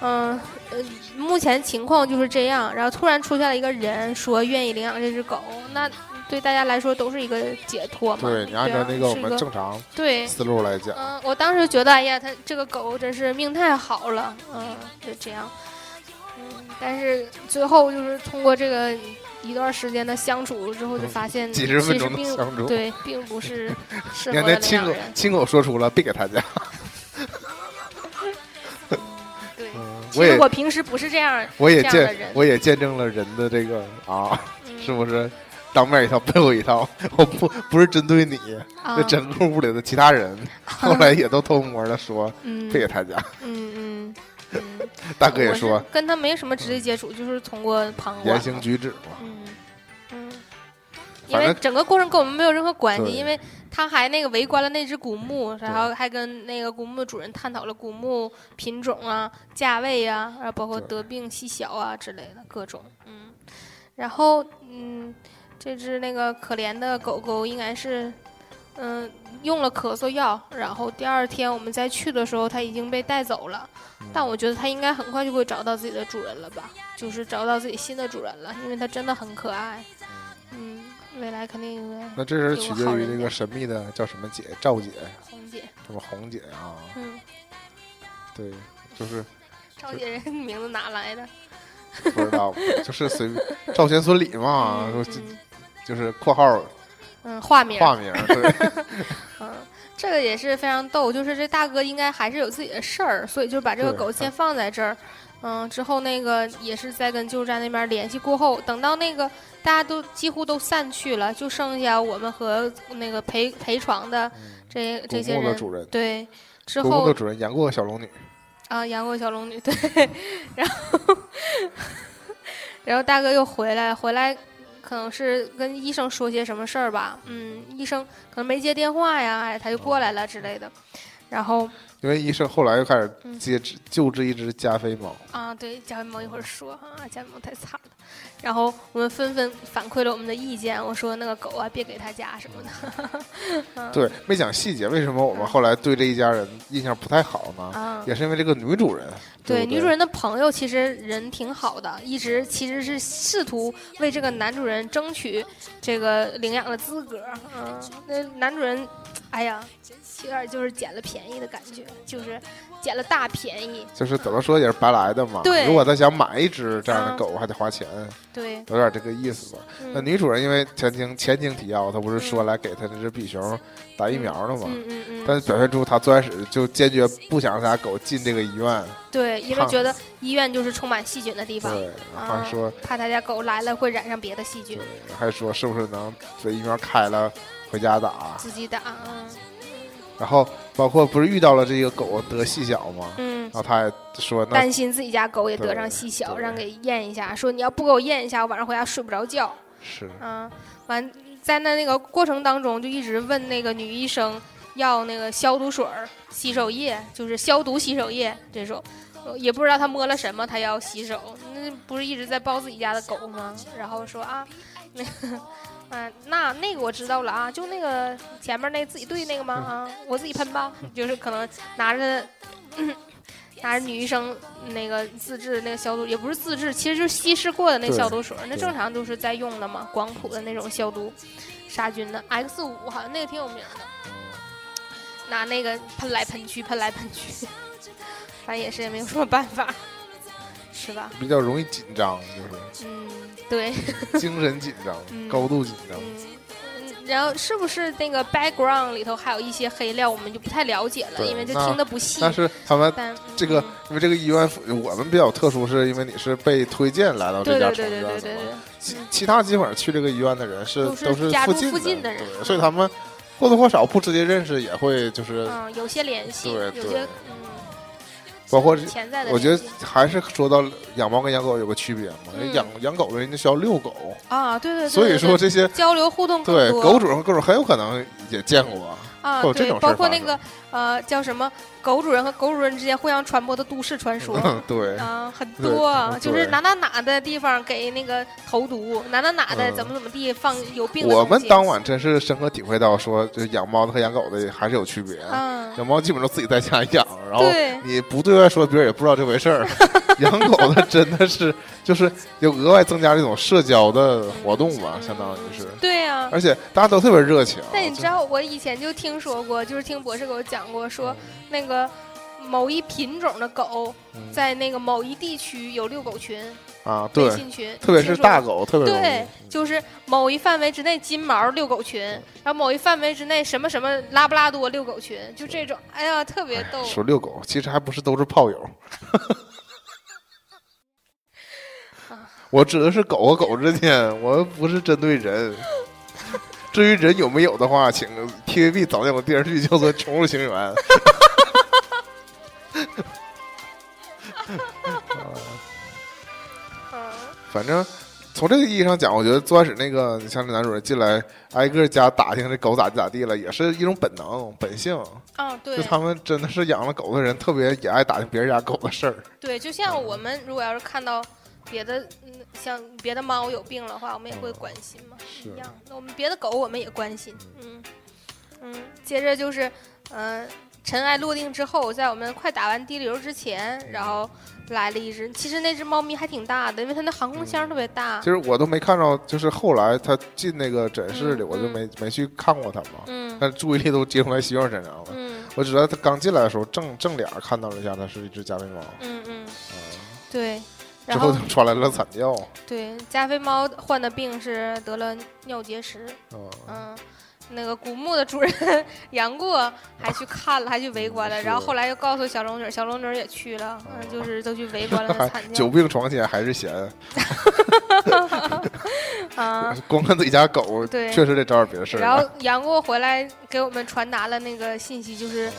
嗯呃，目前情况就是这样。然后突然出现了一个人说愿意领养这只狗，那对大家来说都是一个解脱嘛。对你按照啊那个我们正常对思路来讲，嗯，我当时觉得，哎呀，它这个狗真是命太好了，嗯，就这样，嗯，但是最后就是通过这个一段时间的相处之后，就发现嗯几十分钟相处对，并不是适合你看那亲狗的领养人，亲口说出了别给他家，对。嗯，其实我平时不是这样，我也见我也见证了人的这个啊，嗯、是不是？当面一套，背后一套。我不不是针对你，啊这，整个屋里的其他人，后来也都偷摸的说嗯别给他家。嗯嗯嗯，大哥也说跟他没什么直接接触，就是通过旁观。言。行举止嘛，嗯，嗯，因为整个过程跟我们没有任何关系，因为他还那个围观了那只古墓，然后还跟那个古墓的主人探讨了古墓品种啊、价位啊，然后包括得病细小啊之类的各种，嗯，然后嗯，这只那个可怜的狗狗应该是。嗯，用了咳嗽药，然后第二天我们再去的时候，它已经被带走了。嗯但我觉得它应该很快就会找到自己的主人了吧，就是找到自己新的主人了，因为它真的很可爱。嗯，未来肯定应该那这是取决于那个神秘的叫什么姐，赵姐，红姐，什么红姐啊？嗯，对，就是赵姐这名字哪来的？不知道，就是随赵钱孙李嘛，嗯就是括号嗯，化名，化名，对，嗯，这个也是非常逗，就是这大哥应该还是有自己的事儿，所以就把这个狗先放在这儿。嗯，之后那个也是在跟救助站那边联系过后，等到那个大家都几乎都散去了，就剩下我们和那个陪陪床的这这些人。对，之后的主人养过小龙女，啊，养过小龙女，对，然后 然后大哥又回来，回来可能是跟医生说些什么事儿吧，嗯，医生可能没接电话呀，哎，他就过来了之类的，然后因为医生后来又开始嗯。接治救治一只加菲猫，啊，对，加菲猫一会儿说啊，加菲猫太惨了，然后我们纷纷反馈了我们的意见，我说那个狗啊，别给他家什么的，嗯。对，没讲细节，为什么我们后来对这一家人印象不太好呢？啊，也是因为这个女主人，对，不女主人的朋友其实人挺好的，一直其实是试图为这个男主人争取这个领养的资格。嗯，那男主人，哎呀，有点就是捡了便宜的感觉，就是捡了大便宜。就是怎么说也是白来的嘛。对如果他想买一只这样的嗯狗，还得花钱，对，有点这个意思吧。那嗯女主人因为前情前情提要，她不是说来给她这只比熊打疫苗的嘛？嗯嗯嗯，但是表现出她最开始就坚决不想让狗进这个医院，对，因为觉得医院就是充满细菌的地方，对，然后还说，怕他家狗来了会染上别的细菌对，，还说是不是能这疫苗开了回家打？自己打。嗯然后包括不是遇到了这个狗得细小吗？嗯然。后他也说担心自己家狗也得上细小，让给验一下，说你要不给我验一下，我晚上回家睡不着觉。是嗯，完在那那个过程当中，就一直问那个女医生要那个消毒水、洗手液，就是消毒洗手液这种。呃也不知道他摸了什么，他要洗手，那不是一直在抱自己家的狗吗？然后说啊，那个，啊，那那个我知道了啊，就那个前面那自己兑那个吗？啊，我自己喷吧，就是可能拿着。拿着女医生那个自制那个消毒，也不是自制，其实就是稀释过的那消毒水，那正常都是在用的嘛，广谱的那种消毒杀菌的 X 五好像那个挺有名的，嗯拿那个喷来喷去，喷来喷去，反正也是也没有什么办法，是吧？比较容易紧张，就是嗯，对，精神紧张，嗯。高度紧张。嗯，嗯然后是不是那个 background 里头还有一些黑料，我们就不太了解了，因为就听得不细。但是他们这个嗯。因为这个医院我们比较特殊，是因为你是被推荐来到这家医院的。其其他基本上去这个医院的人是都是附近附近的人。对，所以他们或多或少不直接认识，也会就是嗯，有些联系，对对有些嗯，包括潜在的我觉得还是说到养猫跟养狗有个区别嘛，嗯养养狗的人家需要遛狗，啊，对对对，所以说这些交流互动对狗主人和狗主很有可能也见过，啊，会有这对，种事儿发生包括那个呃叫什么狗主人和狗主人之间互相传播的都市传说。对，啊，很多就是哪哪哪的地方给那个投毒，哪哪哪的嗯怎么怎么地放有病的我们当晚真是深刻体会到，说就是养猫的和养狗的还是有区别。嗯，养猫基本都自己在家养，然后对你不对外说，别人也不知道这回事儿。养狗的真的是就是有额外增加这种社交的活动吧，相当于是，对呀。而且大家都特别热情。但你知道，我以前就听说过，就是听博士给我讲过，说那个某一品种的狗嗯在那个某一地区有遛狗群、啊，微对，信群，特别。是大狗，特别对，就是某一范围之内金毛遛狗群，然后某一范围之内什么什么拉布拉多遛狗群，就这种，哎呀，特别逗。说遛狗，其实还不是都是炮友。我指的是狗和狗之间，我不是针对人。至于人有没有的话，请 TVB 早那有电视剧叫做《宠物情缘》。嗯，反正从这个意义上讲，我觉得最开始那个，你像这男主人进来挨个家打听这狗咋地咋地了，也是一种本能、本性。啊，对就，他们真的是养了狗的人，特别也爱打听别人家狗的事儿。对，就像我们如果要是看到别的，嗯，像别的猫有病的话，我们也会关心嘛，是一样。那我们别的狗我们也关心，嗯嗯。接着就是，嗯、尘埃落定之后，在我们快打完滴流之前，然后来了一只，其实那只猫咪还挺大的，因为它那航空箱特别大其。实我都没看到，就是后来它进那个诊室里，嗯我就没没去看过它嘛。嗯但注意力都集中在希望身上了。嗯我只知道它刚进来的时候正正脸看到了一下，它是一只加菲猫。嗯嗯，啊，对。之然后后就传来了惨叫。对加菲猫患的病是得了尿结石，嗯，嗯，那个古墓的主人 杨过还去看了，还去围观了，然后后来又告诉小龙女，小龙女也去了，嗯，就是都去围观了惨 叫久病床前还是闲，啊。光看自己家狗，对确实得找点别的事儿。然后杨过回来给我们传达了那个信息，就是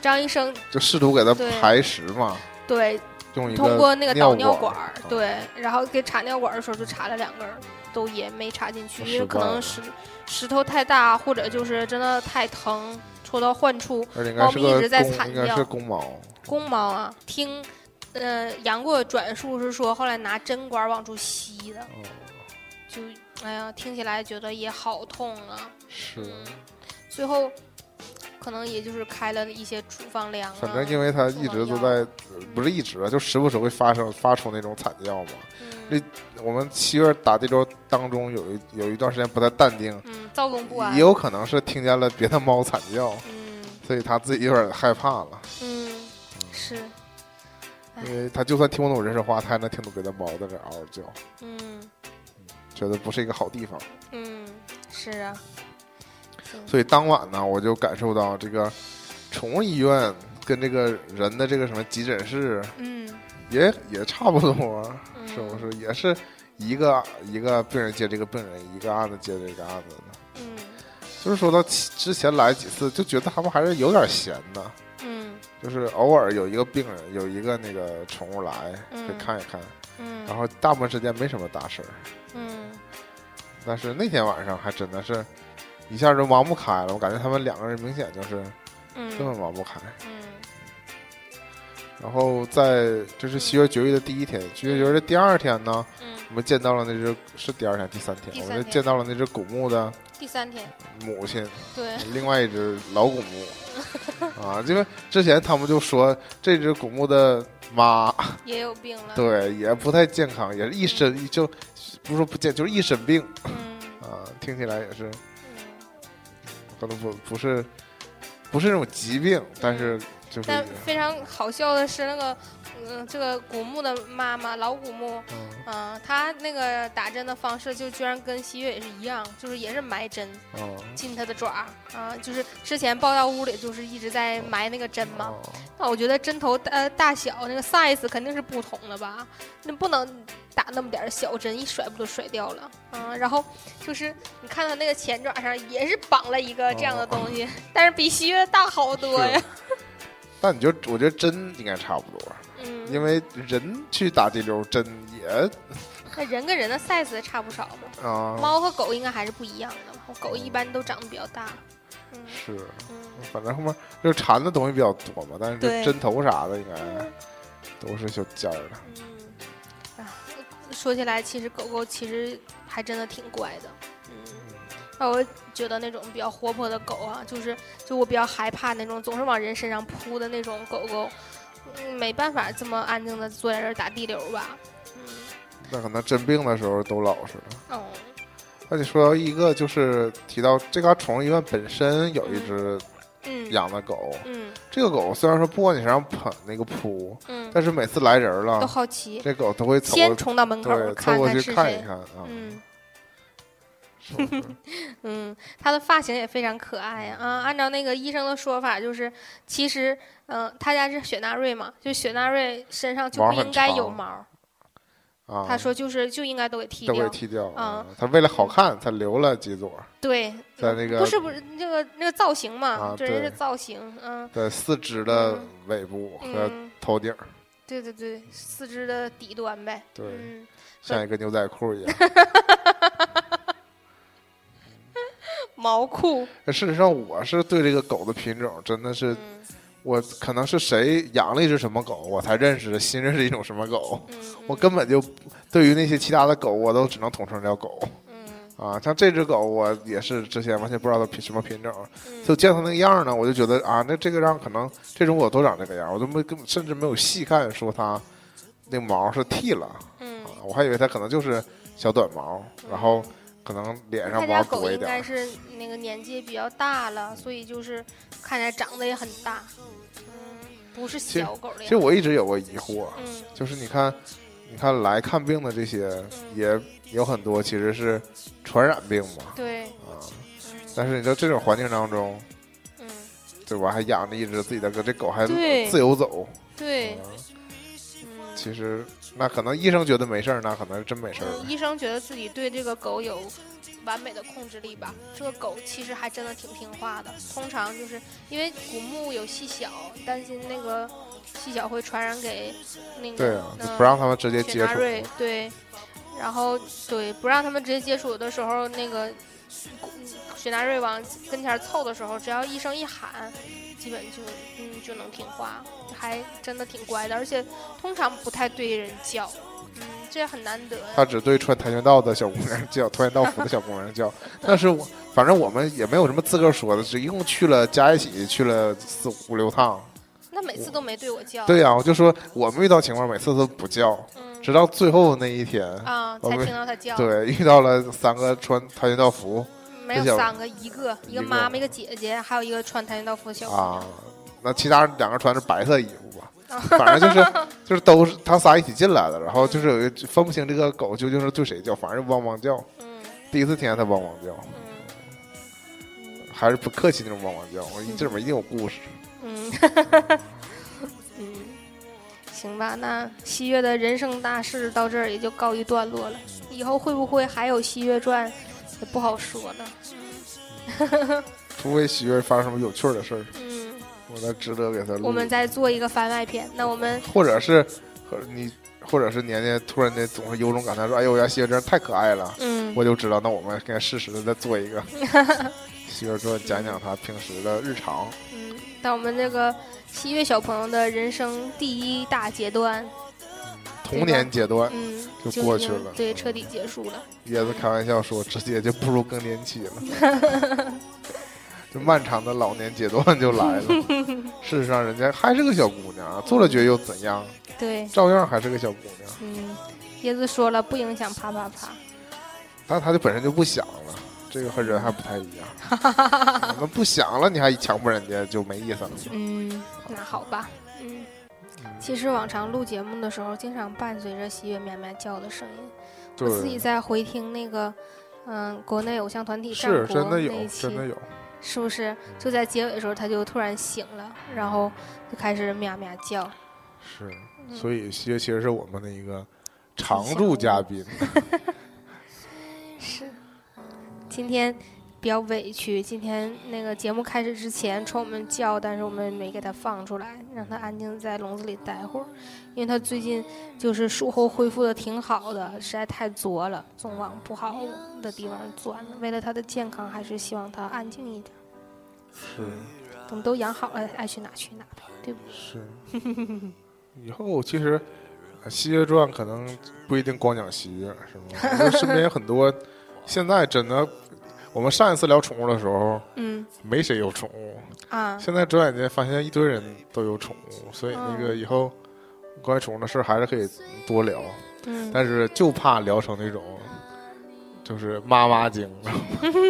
张医生就试图给他排石嘛，对通过那个导尿管对，然后给插尿管儿的时候就插了两根，都也没插进去，因为可能石石头太大，或者就是真的太疼，戳到患处。猫咪一直在公，惨应该是叫公猫。公猫啊，听，呃，杨过转述是说，后来拿针管往出吸的，哦，就，哎呀，听起来觉得也好痛啊。是，嗯，最后可能也就是开了一些处方粮啊。反正因为它一直都在，呃不是一直啊，就时不时会发生发出那种惨叫嘛。嗯我们七月打这周当中有一有一段时间不太淡定，嗯，躁动不安。也有可能是听见了别的猫惨叫，嗯所以他自己有点害怕了。嗯，是，哎因为他就算听不懂人说话，他还能听懂别的猫在那嗷嗷叫，嗯觉得不是一个好地方。嗯，是啊。行所以当晚呢，我就感受到这个宠物医院跟这个人的这个什么急诊室嗯，也也差不多，嗯。是不是？也是一个一个病人接这个病人，一个案子接这个案子的。嗯。就是说到之前来几次，就觉得他们还是有点闲的，嗯。就是偶尔有一个病人，有一个那个宠物来嗯。给看一看，嗯，然后大部分时间没什么大事儿。嗯。但是那天晚上还真的是一下就忙不开了，我感觉他们两个人明显就是嗯。根本忙不开。嗯。然后在这是七月绝育的第一天，七月绝育的第二天呢，嗯，我们见到了那只是第二天第三天，我们就见到了那只古墓的第三天，母亲，对，另外一只老古墓。啊，因为之前他们就说这只古墓的妈 也有病了。，对也不太健康，也是一身就不是说不健，就是一身病嗯。啊，听起来也是嗯，可能不不是不是那种疾病，但是就是但非常好笑的是，那个嗯、这个古墓的妈妈老古墓，嗯嗯、她那个打针的方式就居然跟西月也是一样，就是也是埋针嗯进她的爪啊、就是之前抱到屋里就是一直在埋那个针嘛。哦那我觉得针头大大小那个 size 肯定是不同的吧？那不能打那么点儿小针，一甩不就甩掉了？嗯，然后就是你看到那个前爪上也是绑了一个这样的东西，但是比西月大好多呀。那你就我觉得针应该差不多，嗯，因为人去打滴溜针也那人跟人的 size 差不少嘛。啊。猫和狗应该还是不一样的嘛，狗一般都长得比较大。嗯。是，嗯，反正后面就缠的东西比较多嘛，但是这针头啥的应该都是小尖儿的。嗯，啊，说起来，其实狗狗其实还真的挺乖的。嗯，啊，我觉得那种比较活泼的狗啊，就是就我比较害怕那种总是往人身上扑的那种狗狗，嗯，没办法这么安静的坐在这儿打地流吧。嗯，那可能真病的时候都老实了。哦，那你说到一个，就是提到这嘎宠物医院本身有一只嗯，养的狗，嗯这个狗虽然说不往你身上喷那个扑，嗯，但是每次来人都了，好奇，这狗都会走先冲到门口看过去看是谁。看一看啊。嗯 嗯，他的发型也非常可爱呀、啊！按照那个医生的说法，就是其实，嗯、他家是雪纳瑞嘛，就雪纳瑞身上就不应该有毛。啊，他说就是就应该都给剃掉。剃掉啊啊。他为了好看，他留了几撮，对，在那个不是不是那个那个造型嘛，啊人是造型，嗯在四肢的尾部和嗯，头顶，对对对，四肢的底端呗。对，嗯，像一个牛仔裤一样。毛裤，那事实上，我是对这个狗的品种真的是，嗯我可能是谁养了一只什么狗，我才认识新认识一种什么狗。嗯，我根本就对于那些其他的狗，我都只能统称叫狗嗯啊。像这只狗，我也是之前完全不知道它品什么品种，嗯就见它那个样儿呢，我就觉得啊，那这个样可能这种狗都长这个样，我都没根本甚至没有细看说它那毛是剃了嗯啊，我还以为它可能就是小短毛，然后可能脸上毛多一点儿。应该是那个年纪比较大了，所以就是看起来长得也很大，嗯，不是小狗的其实。我一直有个疑惑，嗯就是你看，你看来看病的这些也有很多其实是传染病嘛对，啊，嗯但是你在这种环境当中，嗯，对吧？还养着一只自己的狗，这狗还自由走，对。其实那可能医生觉得没事儿，那可能是真没事儿嗯，医生觉得自己对这个狗有完美的控制力吧。这个狗其实还真的挺听话的。通常就是因为古墓有细小，担心那个细小会传染给那个对啊，就嗯不让他们直接接触。雪纳瑞，对，然后对不让他们直接接触的时候，那个嗯雪纳瑞往跟前凑的时候，只要医生一喊，基本就嗯就能听话，还真的挺乖的，而且通常不太对人叫，嗯，这也很难得呀。他只对穿跆拳道的小姑娘叫，跆拳道服的小姑娘叫。但是我反正我们也没有什么资格说的，是一共去了加一起去了四五六趟。那每次都没对我叫，对呀、我就说我们遇到情况每次都不叫，嗯直到最后那一天，啊，才听到他叫。对，遇到了三个穿跆拳道服没有三个，一个一一个个妈妈，一个姐姐，还有一个穿跆拳道服的小姑娘啊。，那其他两个穿着白色衣服吧，反正就是 就是都是他仨一起进来的，然后就是有一分不清这个狗究竟是对谁叫，反正汪汪叫。嗯第一次听见它汪汪叫，嗯还是不客气那种汪汪叫，我这里面一定有故事。嗯嗯，行吧，那西月的人生大事到这儿也就告一段落了。以后会不会还有《西月传》，也不好说呢。除非喜悦发生什么有趣儿的事儿，嗯，我才值得给他录。我们再做一个番外篇。那我们或者是，你，或者是年年突然间总是有种感叹说：“哎呦，我家喜悦真是太可爱了。”嗯我就知道，那我们该适时的再做一个 喜悦说，讲讲他平时的日常。嗯，那我们这个七月小朋友的人生第一大阶段，童年阶段，嗯，就过去了对，彻底结束了。椰子开玩笑说，直接就步入更年期了。就漫长的老年阶段就来了。事实上，人家还是个小姑娘啊，做了绝又怎样？对，照样还是个小姑娘。嗯，椰子说了不影响啪啪啪。但她就本身就不想了，这个和人还不太一样。那不想了，你还强迫人家就没意思了。嗯，那好吧，嗯，其实往常录节目的时候，经常伴随着喜悦喵喵叫的声音。我自己，在回听那个，嗯，国内偶像团体战国是真的有那一，期真的有。是不是就在结尾的时候，他就突然醒了，然后就开始喵喵叫。是，嗯所以西其实是我们的一个常驻嘉宾。是，今天比较委屈，今天那个节目开始之前冲我们叫，但是我们没给它放出来，让它安静在笼子里待会儿，因为它最近就是术后恢复的挺好的，实在太作了，总往不好的地方钻。为了它的健康，还是希望它安静一点。是等都养好了，爱去哪去哪呗，对不对？是 以后其实呃《西岳传》可能不一定光讲西岳，是吗？我身边有很多，现在真的，我们上一次聊宠物的时候，嗯没谁有宠物，啊，现在转眼间发现一堆人都有宠物，所以那个嗯以后关于宠物的事还是可以多聊，嗯，但是就怕聊成那种。就是妈妈经，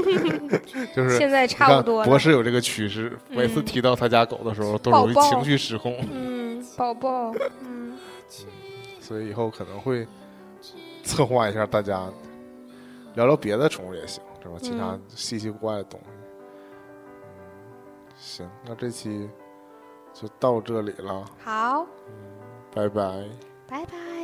就是现在差不多了。博士有这个趋势，每次嗯提到他家狗的时候，都容易情绪失控。嗯，宝宝，嗯。所以以后可能会策划一下，大家聊聊别的宠物也行，是吧？其他嗯稀奇古怪的东西。嗯，行，那这期就到这里了，好，拜拜。拜拜。